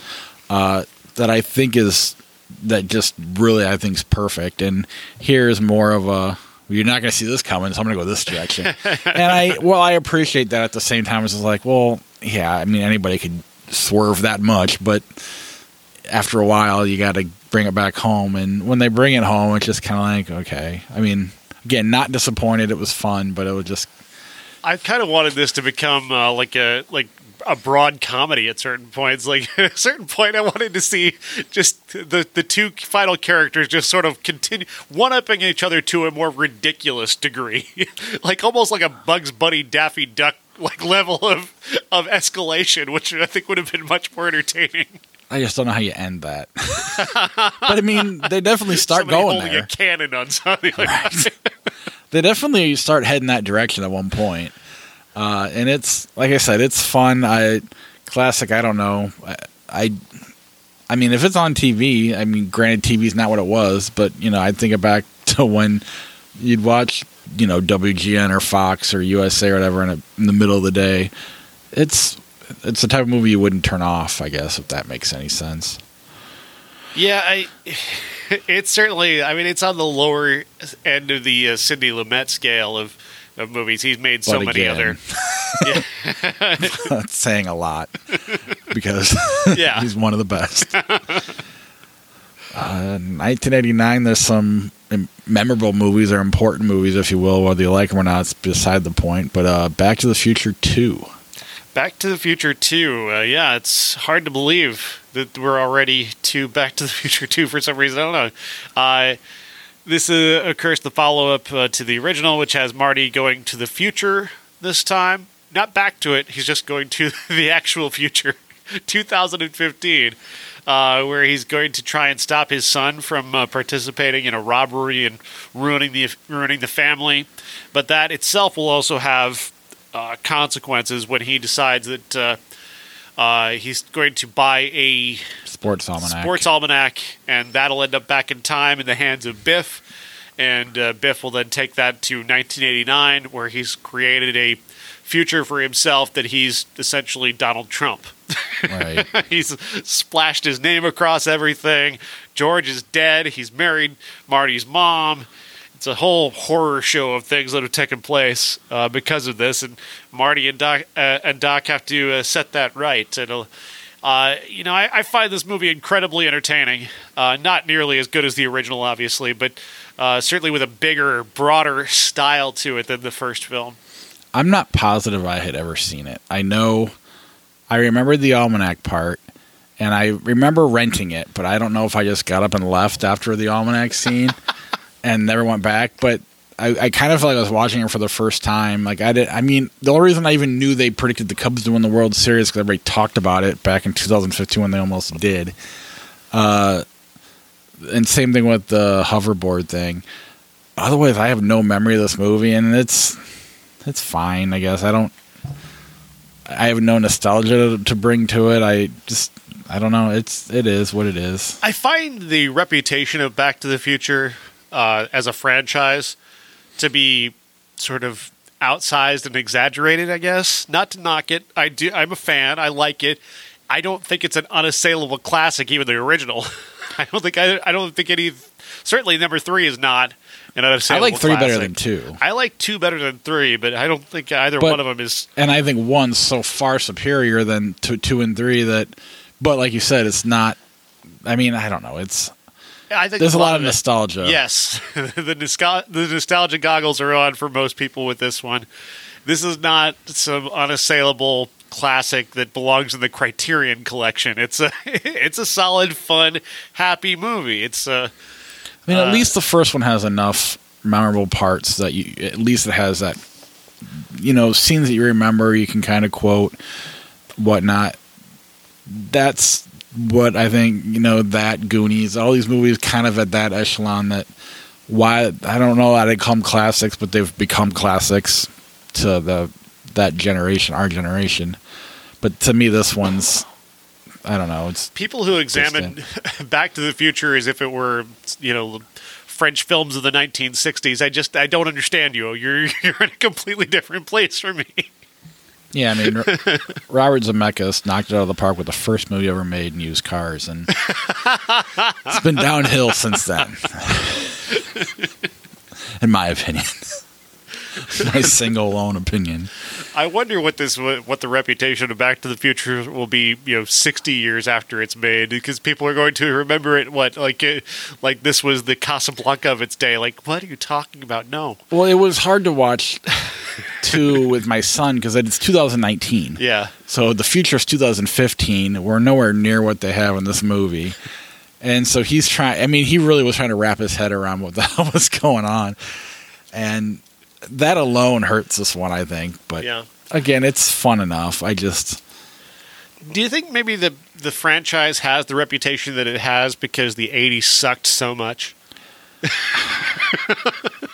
uh, that I think is that just really I think is perfect. And here is more of a you're not going to see this coming, so I'm going to go this direction. and I well, I appreciate that at the same time. It's like, well, yeah, I mean anybody could swerve that much, but after a while, you got to bring it back home. And when they bring it home, it's just kind of like, okay. I mean, again, not disappointed. It was fun, but it was just. I kind of wanted this to become uh, like a like a broad comedy at certain points. Like at a certain point, I wanted to see just the the two final characters just sort of continue one upping each other to a more ridiculous degree, like almost like a Bugs Bunny Daffy Duck like level of of escalation, which I think would have been much more entertaining. I just don't know how you end that. but I mean, they definitely start Somebody going holding there. a cannon on something. Right. they definitely start heading that direction at one point. Uh, and it's like I said, it's fun. I classic. I don't know. I, I, I mean, if it's on TV, I mean, granted, TV's not what it was, but you know, I think back to when you'd watch, you know, WGN or Fox or USA or whatever in, a, in the middle of the day. It's it's the type of movie you wouldn't turn off, I guess, if that makes any sense. Yeah, I, it's certainly. I mean, it's on the lower end of the uh, Sidney Lumet scale of, of movies. He's made so But many again, other. That's saying a lot because Yeah. he's one of the best. Uh, 1989, there's some memorable movies or important movies, if you will, whether you like them or not, it's beside the point. But uh, Back to the Future 2. Back to the Future 2. Uh, yeah, it's hard to believe that we're already to Back to the Future 2 for some reason. I don't know. Uh, this uh, occurs the follow up uh, to the original, which has Marty going to the future this time. Not back to it, he's just going to the actual future, 2015, uh, where he's going to try and stop his son from uh, participating in a robbery and ruining the ruining the family. But that itself will also have uh, consequences when he decides that uh, uh, he's going to buy a Sports Almanac. sports almanac, and that'll end up back in time in the hands of Biff. And uh, Biff will then take that to 1989, where he's created a future for himself that he's essentially Donald Trump. Right. he's splashed his name across everything. George is dead. He's married Marty's mom. It's a whole horror show of things that have taken place uh, because of this, and Marty and Doc uh, and Doc have to uh, set that right. And uh, you know, I, I find this movie incredibly entertaining. Uh, not nearly as good as the original, obviously, but uh, certainly with a bigger, broader style to it than the first film. I'm not positive I had ever seen it. I know I remember the almanac part and I remember renting it, but I don't know if I just got up and left after the almanac scene and never went back. But I, I kind of felt like I was watching it for the first time. Like I did. I mean, the only reason I even knew they predicted the Cubs to win the World Series because everybody talked about it back in 2015 when they almost did. Uh, and same thing with the hoverboard thing. Otherwise, I have no memory of this movie, and it's it's fine. I guess I don't. I have no nostalgia to, to bring to it. I just I don't know. It's it is what it is. I find the reputation of Back to the Future uh, as a franchise to be sort of outsized and exaggerated. I guess not to knock it. I do. I'm a fan. I like it. I don't think it's an unassailable classic, even the original. I don't think. I, I don't think any. Certainly, number three is not an I unassailable. like three better than two, I like two better than three, but I don't think either But- one of them is. and I think one's so far superior than to two and three that. But like you said, it's not. I mean, I don't know. It's I think there's a lot of it- nostalgia. Yes, the nostal- the nostalgia goggles are on for most people with this one. This is not some unassailable classic that belongs in the Criterion collection. It's a it's a solid, fun, happy movie. It's uh, I mean, at least the first one has enough memorable parts that you at least it has that you know scenes that you remember you can kind of quote whatnot. That's what I think. You know that Goonies, all these movies, kind of at that echelon. That why I don't know how they come classics, but they've become classics to the that generation, our generation. But to me, this one's I don't know. It's people who examine Back to the Future as if it were you know French films of the 1960s. I just I don't understand you. You're you're in a completely different place for me. Yeah, I mean, Robert Zemeckis knocked it out of the park with the first movie ever made in used cars, and it's been downhill since then. in my opinion, my single lone opinion. I wonder what this what the reputation of Back to the Future will be, you know, 60 years after it's made because people are going to remember it what like it, like this was the Casablanca of its day. Like what are you talking about? No. Well, it was hard to watch too with my son because it's 2019. Yeah. So the future is 2015. We're nowhere near what they have in this movie. And so he's trying I mean, he really was trying to wrap his head around what the hell was going on. And that alone hurts this one, I think. But Yeah. again, it's fun enough. I just Do you think maybe the the franchise has the reputation that it has because the 80s sucked so much?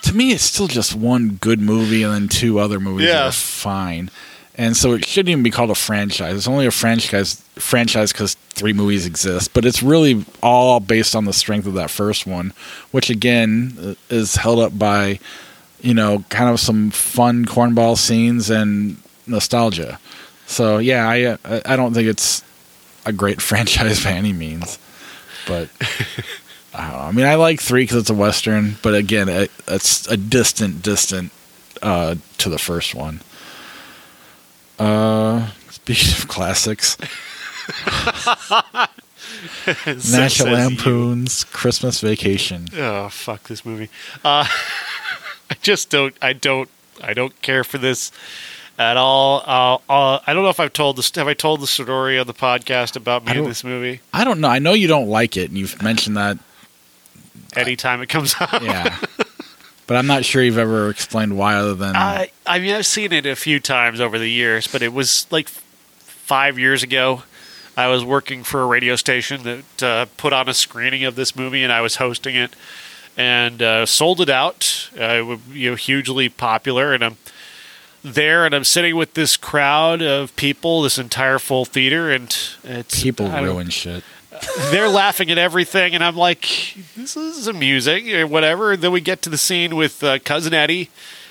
to me, it's still just one good movie and then two other movies that are fine. And so it shouldn't even be called a franchise. It's only a franchise franchise because three movies exist, but it's really all based on the strength of that first one, which again uh, is held up by, you know, kind of some fun cornball scenes and nostalgia. So yeah, I I don't think it's a great franchise by any means, but I don't know. I mean, I like three because it's a western, but again, it, it's a distant, distant uh, to the first one. Uh, speaking of classics, National says you. Lampoon's Christmas Vacation. Oh fuck this movie. Uh, I just don't. I don't. I don't care for this at all. Uh, uh, I don't know if I've told this. Have I told the story on the podcast about me I in this movie? I don't know. I know you don't like it, and you've mentioned that. Anytime it comes out. Yeah, but I'm not sure you've ever explained why, other than I, I mean, I've seen it a few times over the years, but it was like five years ago. I was working for a radio station that uh, put on a screening of this movie, and I was hosting it, and uh, sold it out. Uh, it was, you know, hugely popular, and I'm there, and I'm sitting with this crowd of people, this entire full theater, and it's people ruin shit. they're laughing at everything, and I'm like, this is amusing or whatever. And then we get to the scene with uh, cousin Eddie,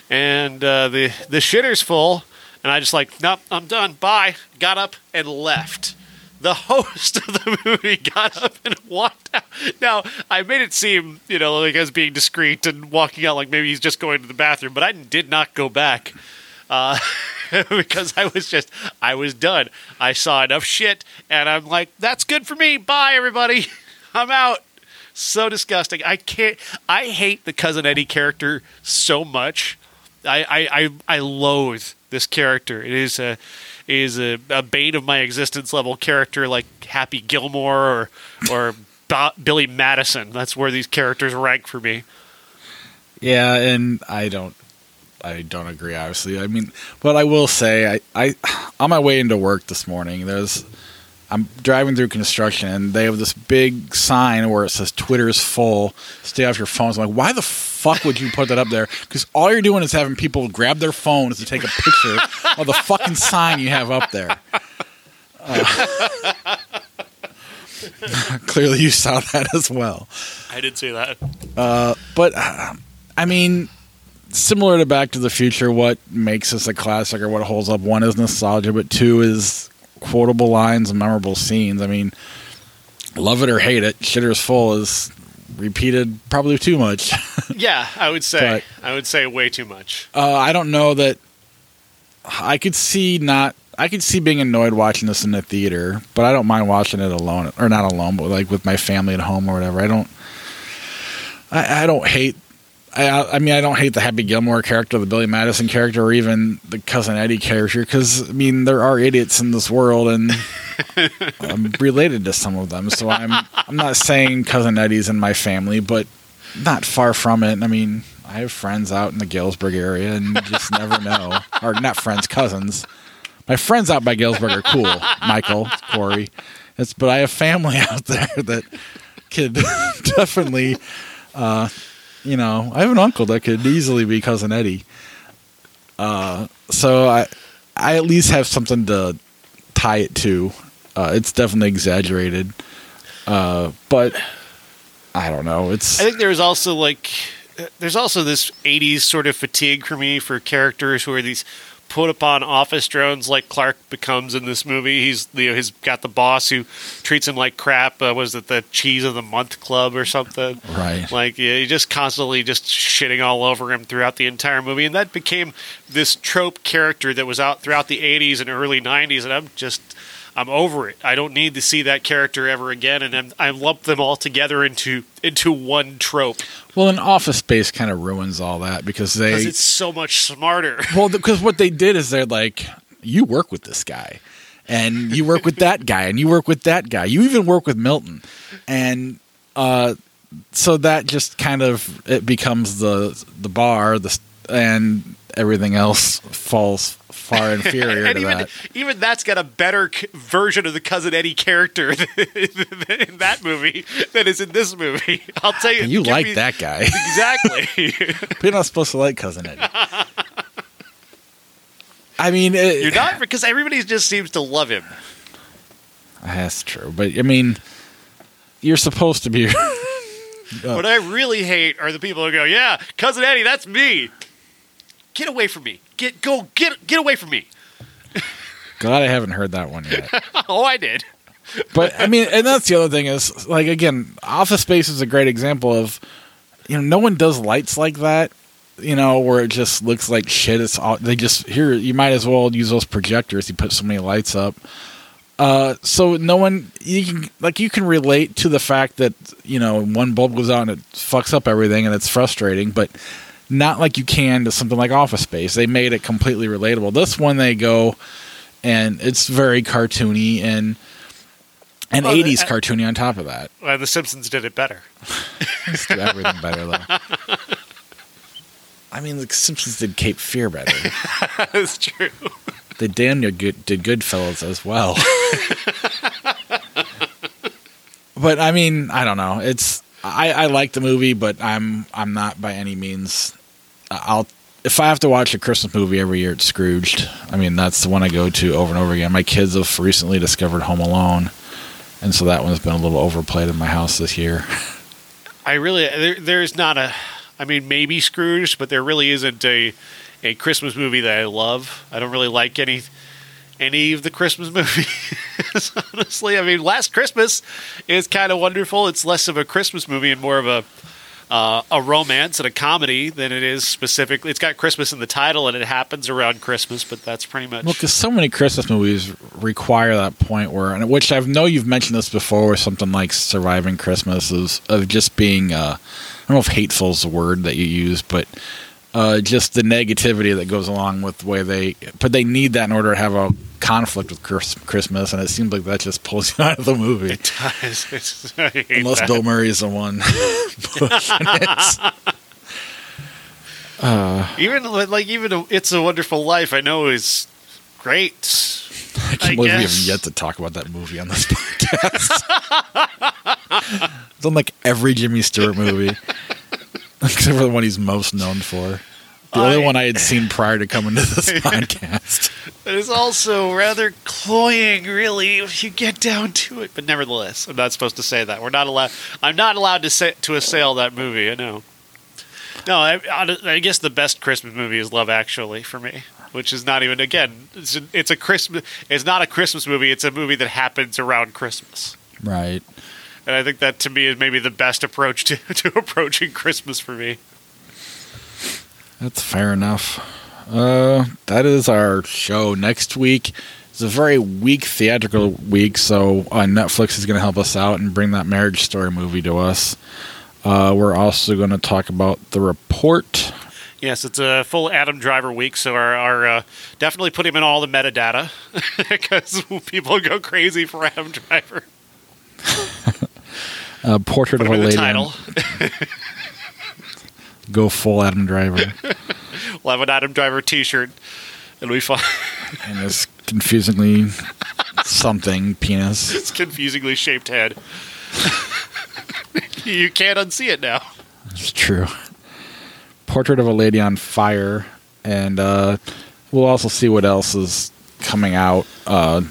and uh, the the shitter's full, and I just like, nope, I'm done. Bye. Got up and left. The host of the movie got up and walked out. Now I made it seem, you know, like as being discreet and walking out, like maybe he's just going to the bathroom, but I did not go back. Uh, because I was just I was done. I saw enough shit, and I'm like, that's good for me. Bye, everybody. I'm out. So disgusting. I can't. I hate the cousin Eddie character so much. I I I, I loathe this character. It is a is a, a bane of my existence level character like Happy Gilmore or or Billy Madison. That's where these characters rank for me. Yeah, and I don't I don't agree obviously. I mean, but I will say I I on my way into work this morning, there's I'm driving through construction and they have this big sign where it says Twitter's full, stay off your phones. I'm like, why the fuck would you put that up there? Because all you're doing is having people grab their phones to take a picture of the fucking sign you have up there. Uh, clearly, you saw that as well. I did see that. but uh, I mean, similar to Back to the Future, what makes this a classic or what holds up? One is nostalgia, but two is quotable lines and memorable scenes. I mean, love it or hate it, Shitter's Full is repeated probably too much. Yeah, I would say I would say way too much. uh, I don't know that I could see not. I could see being annoyed watching this in the theater, but I don't mind watching it alone, or not alone, but like with my family at home or whatever. I don't. I, I don't hate I, I mean, I don't hate the Happy Gilmore character, the Billy Madison character, or even the cousin Eddie character, because I mean, there are idiots in this world, and I'm related to some of them. So I'm I'm not saying cousin Eddie's in my family, but not far from it. I mean, I have friends out in the Galesburg area, and you just never know. Or not friends, cousins. My friends out by Galesburg are cool. Michael, Corey. It's but I have family out there that could definitely. Uh, you know, I have an uncle that could easily be cousin Eddie. Uh, so I, I at least have something to tie it to. Uh, it's definitely exaggerated, uh, but I don't know. It's I think there's also like there's also this 80s sort of fatigue for me for characters who are these put upon office drones like Clark becomes in this movie. He's you know, he's got the boss who treats him like crap. Uh, was it the cheese of the month club or something? Right. Like yeah, he just constantly just shitting all over him throughout the entire movie, and that became this trope character that was out throughout the 80s and early 90s, and I'm just. I'm over it. I don't need to see that character ever again, and I'm, I lump them all together into into one trope well, an Office Space kind of ruins all that because they because it's so much smarter. well because what they did is they're like you work with this guy and you work with that guy and you work with that guy you even work with milton and uh, so that just kind of it becomes the the bar the and everything else falls far inferior and to even that even that's got a better c- version of the cousin Eddie character in that movie than is in this movie. I'll tell you. you like me- that guy exactly. you're not supposed to like cousin eddie i mean it, You're not because everybody just seems to love him. Ah, that's true but i mean you're supposed to be uh, What I really hate are the people who go, "Yeah, cousin Eddie, that's me. Get away from me. Get go get get away from me." glad i haven't heard that one yet oh, I did. but I mean, and that's the other thing is like again, Office Space is a great example of you know no one does lights like that. You know where it just looks like shit. It's all they just here. You might as well use those projectors. You put so many lights up. Uh, so no one you can like you can relate to the fact that you know one bulb goes out and it fucks up everything and it's frustrating, but not like you can to something like Office Space. They made it completely relatable. This one they go and it's very cartoony and and Well, 80s uh, cartoony on top of that. Well, the Simpsons did it better. Let's everything better though. I mean, the Simpsons did Cape Fear better. That's true. They damn near good, did Goodfellas as well. but I mean, I don't know. It's I, I like the movie, but I'm I'm not by any means. I'll if I have to watch a Christmas movie every year, it's Scrooged. I mean, that's the one I go to over and over again. My kids have recently discovered Home Alone, and so that one's been a little overplayed in my house this year. I really there, there's not a I mean maybe Scrooge, but there really isn't a a Christmas movie that I love. I don't really like any any of the Christmas movies. honestly, I mean Last Christmas is kind of wonderful. It's less of a Christmas movie and more of a uh, a romance and a comedy than it is specifically. It's got Christmas in the title and it happens around Christmas, but that's pretty much. Well, because so many Christmas movies require that point where, and which I know you've mentioned this before, with something like "Surviving Christmas" is of just being, uh, I don't know if "hateful" is the word that you use, but uh, just the negativity that goes along with the way they. But they need that in order to have a conflict with Christmas, and it seems like that just pulls you out of the movie. it does. It's, I hate Unless that. Bill Murray is the one it. even like even It's a Wonderful Life, I know is great. I can't I believe we guess. have yet to talk about that movie on this podcast. it's on like every Jimmy Stewart movie, except for the one he's most known for. The only one I had seen prior to coming to this podcast. It is also rather cloying, really, if you get down to it. But nevertheless, I'm not supposed to say that. We're not allowed. I'm not allowed to say to assail that movie. I know. No, I, I guess the best Christmas movie is Love Actually for me, which is not even again. It's a, it's a Christmas. It's not a Christmas movie. It's a movie that happens around Christmas. Right. And I think that to me is maybe the best approach to, to approaching Christmas for me. That's fair enough. Uh, that is our show. Next week is a very weak theatrical week, so uh, Netflix is going to help us out and bring that Marriage Story movie to us. Uh, we're also going to talk about the report. Yes, it's a full Adam Driver week, so our, our uh, definitely put him in all the metadata because people go crazy for Adam Driver. Uh, portrait Put of a lady. title. Go full Adam Driver. We'll have an Adam Driver T-shirt. It'll be fun. and his confusingly something penis. it's confusingly shaped head. you can't unsee it now. It's true. Portrait of a lady on fire, and uh, we'll also see what else is coming out uh,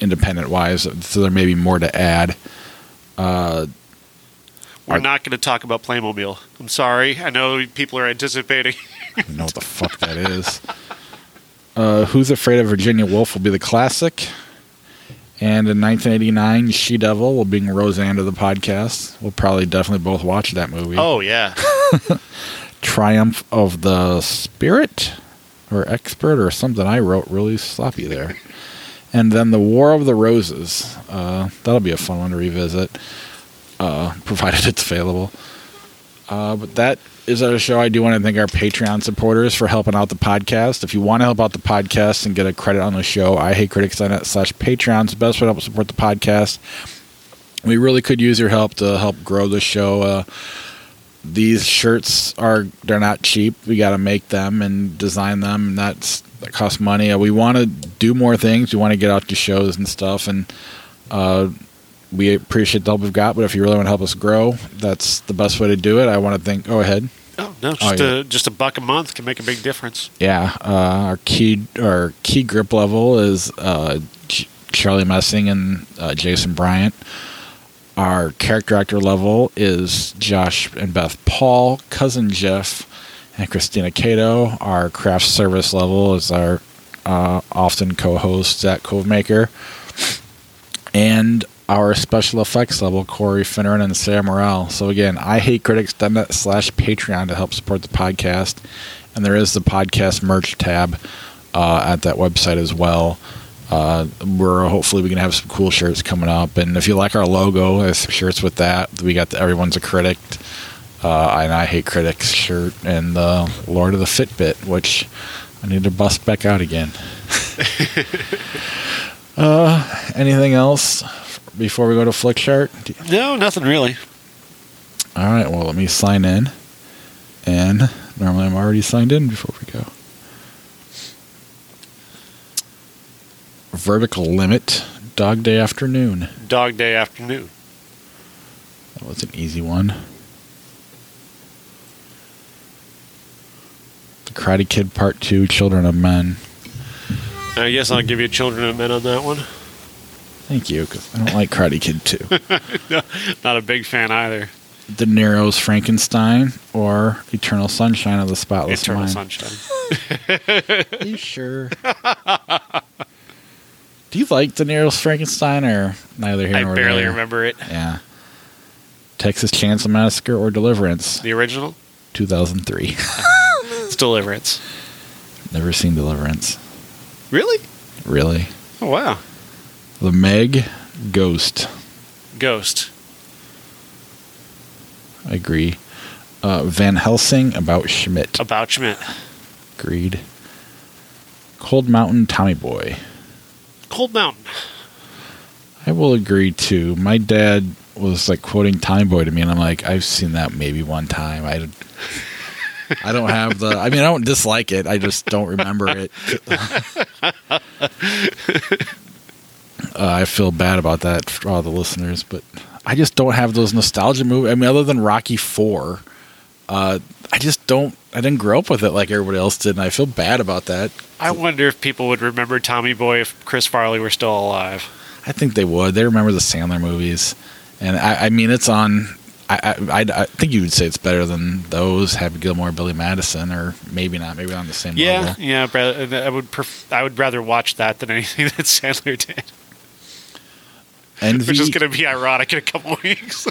independent wise. So there may be more to add. We're not going to talk about Playmobil. I'm sorry. I know people are anticipating. I don't know what the fuck that is. Uh, Who's Afraid of Virginia Woolf will be the classic. And in 1989, She Devil will bring Roseanne to the podcast. We'll probably definitely both watch that movie. oh yeah, Triumph of the Spirit or Expert or something I wrote really sloppy there. And then The War of the Roses. Uh, that'll be a fun one to revisit, uh, provided it's available. Uh, but that is our show. I do want to thank our Patreon supporters for helping out the podcast. If you want to help out the podcast and get a credit on the show, I hate critics.net slash Patreon. It's the best way to help support the podcast. We really could use your help to help grow the show. Uh, these shirts are they're not cheap. We got to make them and design them, and that's that costs money. Uh, we want to do more things. We want to get out to shows and stuff, and uh, we appreciate the help we've got. But if you really want to help us grow, that's the best way to do it. I want to thank. Go ahead. oh no, just Oh, yeah. a just a buck a month can make a big difference. Yeah, uh, our key our key grip level is uh, Charlie Messing and uh, Jason Bryant. Our character actor level is Josh and Beth Paul, cousin Jeff, and Christina Cato. Our craft service level is our uh, often co-host Zach Covemaker, and our special effects level Corey Finneran and Sarah Morrell. So again, I hate critics.net slash Patreon to help support the podcast, and there is the podcast merch tab uh, at that website as well. Uh, we're hopefully we can have some cool shirts coming up, and if you like our logo, there's shirts with that. We got the Everyone's a Critic, uh, and I hate critics shirt, and the Lord of the Fitbit, which I need to bust back out again. uh, anything else before we go to Flickchart? No, nothing really. All right, well, let me sign in. And normally I'm already signed in before we go. Vertical limit, dog day afternoon. Dog Day afternoon. That was an easy one. The Karate Kid Part 2, Children of Men. I guess I'll give you Children of Men on that one. Thank you, because I don't like Karate Kid 2. Not a big fan either. De Niro's Frankenstein or Eternal Sunshine of the Spotless Eternal Mind. Eternal Sunshine. Are you sure? Do you like De Niro's Frankenstein or neither here I nor barely remember it. Yeah. Texas Chainsaw Massacre or Deliverance, The original? 2003. It's Deliverance. Never seen Deliverance. Really? Really? Oh wow. The Meg, Ghost. Ghost. I agree. Uh, Van Helsing about Schmidt. About Schmidt. Agreed. Cold Mountain Tommy Boy. Cold Mountain. I will agree too. My dad was like quoting Tommy Boy to me, and I'm like, I've seen that maybe one time. I, I don't have the. I mean, I don't dislike it. I just don't remember it. uh, I feel bad about that for all the listeners, but I just don't have those nostalgia movies. I mean, other than Rocky Four, uh, I just don't. I didn't grow up with it like everybody else did, and I feel bad about that. I wonder if people would remember Tommy Boy if Chris Farley were still alive. I think they would. They remember the Sandler movies, and I, I mean, it's on. I, I, I- think you would say it's better than those. Happy Gilmore, Billy Madison, or maybe not. Maybe on the same Yeah, level. yeah. bra- I would pref- I would rather watch that than anything that Sandler did, Envy, which is going to be ironic in a couple weeks.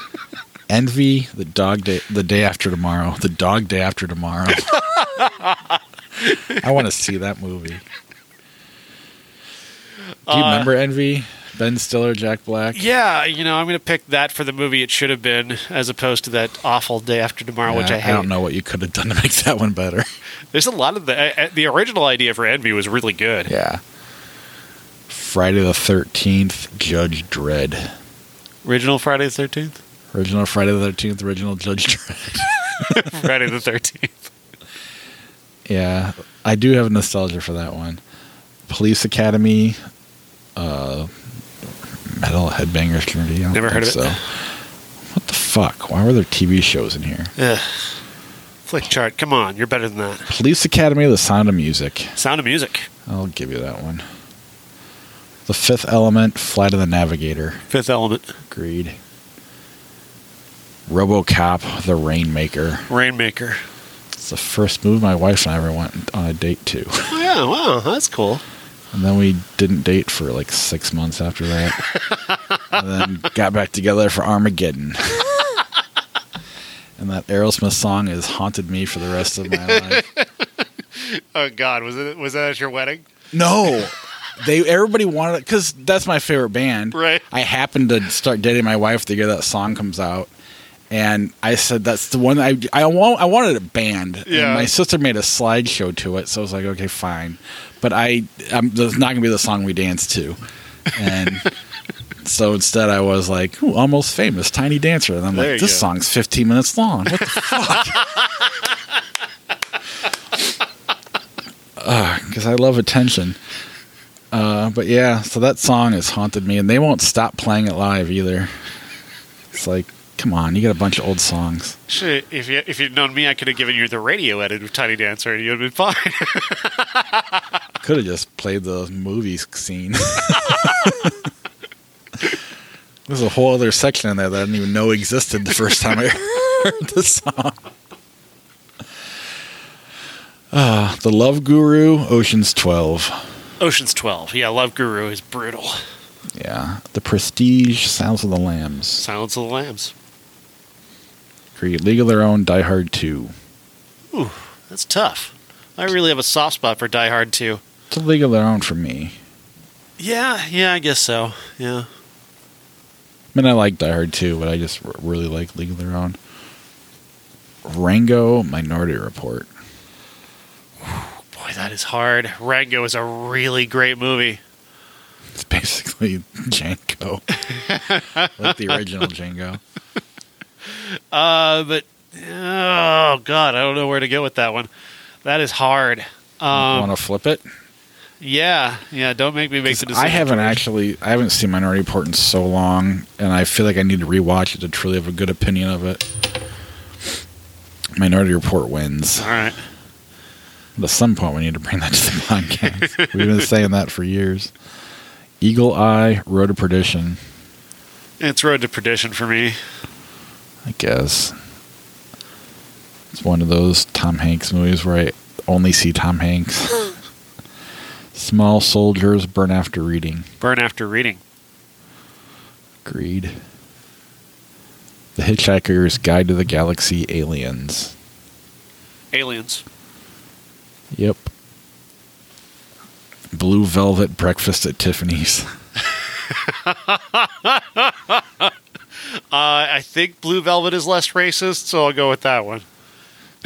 Envy, the dog day, the day after tomorrow, the dog day after tomorrow. I want to see that movie. Do you Uh, remember Envy? Ben Stiller, Jack Black. Yeah, you know, I'm going to pick that for the movie it should have been, as opposed to that awful Day After Tomorrow, which Yeah, I hate. I don't know what you could have done to make that one better. There's a lot of the uh, the original idea for Envy was really good. Yeah. Friday the Thirteenth, Judge Dredd. Original Friday the Thirteenth, Original Friday the Thirteenth, original Judge Dredd. Friday the Thirteenth. Yeah, I do have nostalgia for that one. Police Academy, uh, Metal Headbangers Community. Never heard of it. So. What the fuck? Why were there TV shows in here? Ugh. Flickchart, come on, you're better than that. Police Academy, The Sound of Music. Sound of Music, I'll give you that one. The Fifth Element, Flight of the Navigator. Fifth Element, Agreed. RoboCop, The Rainmaker. Rainmaker. It's the first movie my wife and I ever went on a date to. Oh yeah, wow, that's cool. And then we didn't date for like six months after that. and then got back together for Armageddon. and that Aerosmith song has haunted me for the rest of my life. Oh God, was it was that at your wedding? No. They everybody wanted it because that's my favorite band. Right. I happened to start dating my wife the year that song comes out, and I said that's the one I I want I wanted a band. Yeah. And my sister made a slideshow to it, so I was like, okay, fine. But I I'm that's not gonna be the song we dance to, and. So instead, I was like, Ooh, almost famous, Tiny Dancer. And I'm There like, this go. song's 15 minutes long. What the fuck? Ah, because I love attention. Uh, but yeah, so that song has haunted me, and they won't stop playing it live either. It's like, come on, you got a bunch of old songs. Shit, if you if you'd known me, I could have given you the radio edit of Tiny Dancer, and you'd have been fine. Could have just played the movie scene. There's a whole other section in there that I didn't even know existed the first time I heard the song. Uh, the Love Guru, Ocean's 12. Ocean's Twelve, yeah, Love Guru is brutal. Yeah. The Prestige, Silence of the Lambs. Silence of the Lambs. Creed, League of Their Own, Die Hard 2. Ooh, that's tough. I really have a soft spot for Die Hard too. It's a League of Their Own for me. Yeah, yeah, I guess so. Yeah. I mean, I like Die Hard too, but I just r- really like League of Their Own. Rango Minority Report. Boy, that is hard. Rango is a really great movie. It's basically Django, like the original Django. Uh, but oh god, I don't know where to go with that one. That is hard. Um, Want to flip it? yeah, yeah. Don't make me make the decision. I haven't actually. I haven't seen Minority Report in so long, and I feel like I need to rewatch it to truly have a good opinion of it. Minority Report wins. All right. But at some point, we need to bring that to the podcast. We've been saying that for years. Eagle Eye, Road to Perdition. It's Road to Perdition for me. I guess. It's one of those Tom Hanks movies where I only see Tom Hanks. Small Soldiers Burn After Reading. Burn after reading. Agreed. The Hitchhiker's Guide to the Galaxy Aliens. Aliens. Yep. Blue Velvet Breakfast at Tiffany's. Uh, I think Blue Velvet is less racist, so I'll go with that one.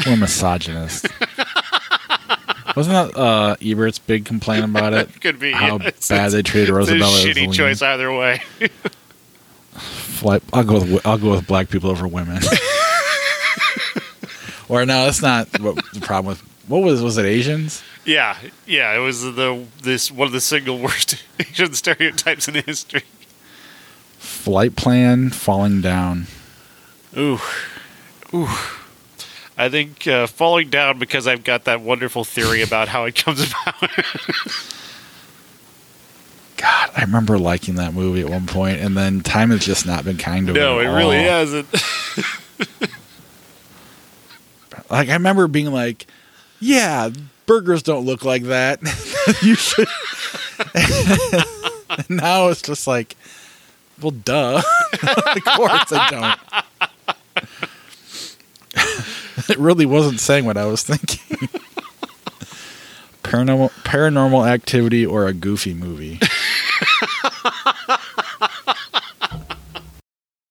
Or misogynist. Wasn't that uh, Ebert's big complaint about it? Could be. How It's- bad they treated It's a Rosabella. shitty choice either way. Fly, I'll go with I'll go with black people over women. or no, that's not what the problem with. What was was it Asians? yeah, yeah. It was the this one of the single worst Asian stereotypes in history. Flight plan falling down. Ooh, ooh. I think uh, falling down because I've got that wonderful theory about how it comes about. God, I remember liking that movie at one point, and then time has just not been kind to it. no, it really hasn't. Like I remember being like, "Yeah, burgers don't look like that. you should." now it's just like, well, duh. of course I don't. it really wasn't saying what I was thinking. paranormal, paranormal activity or a goofy movie.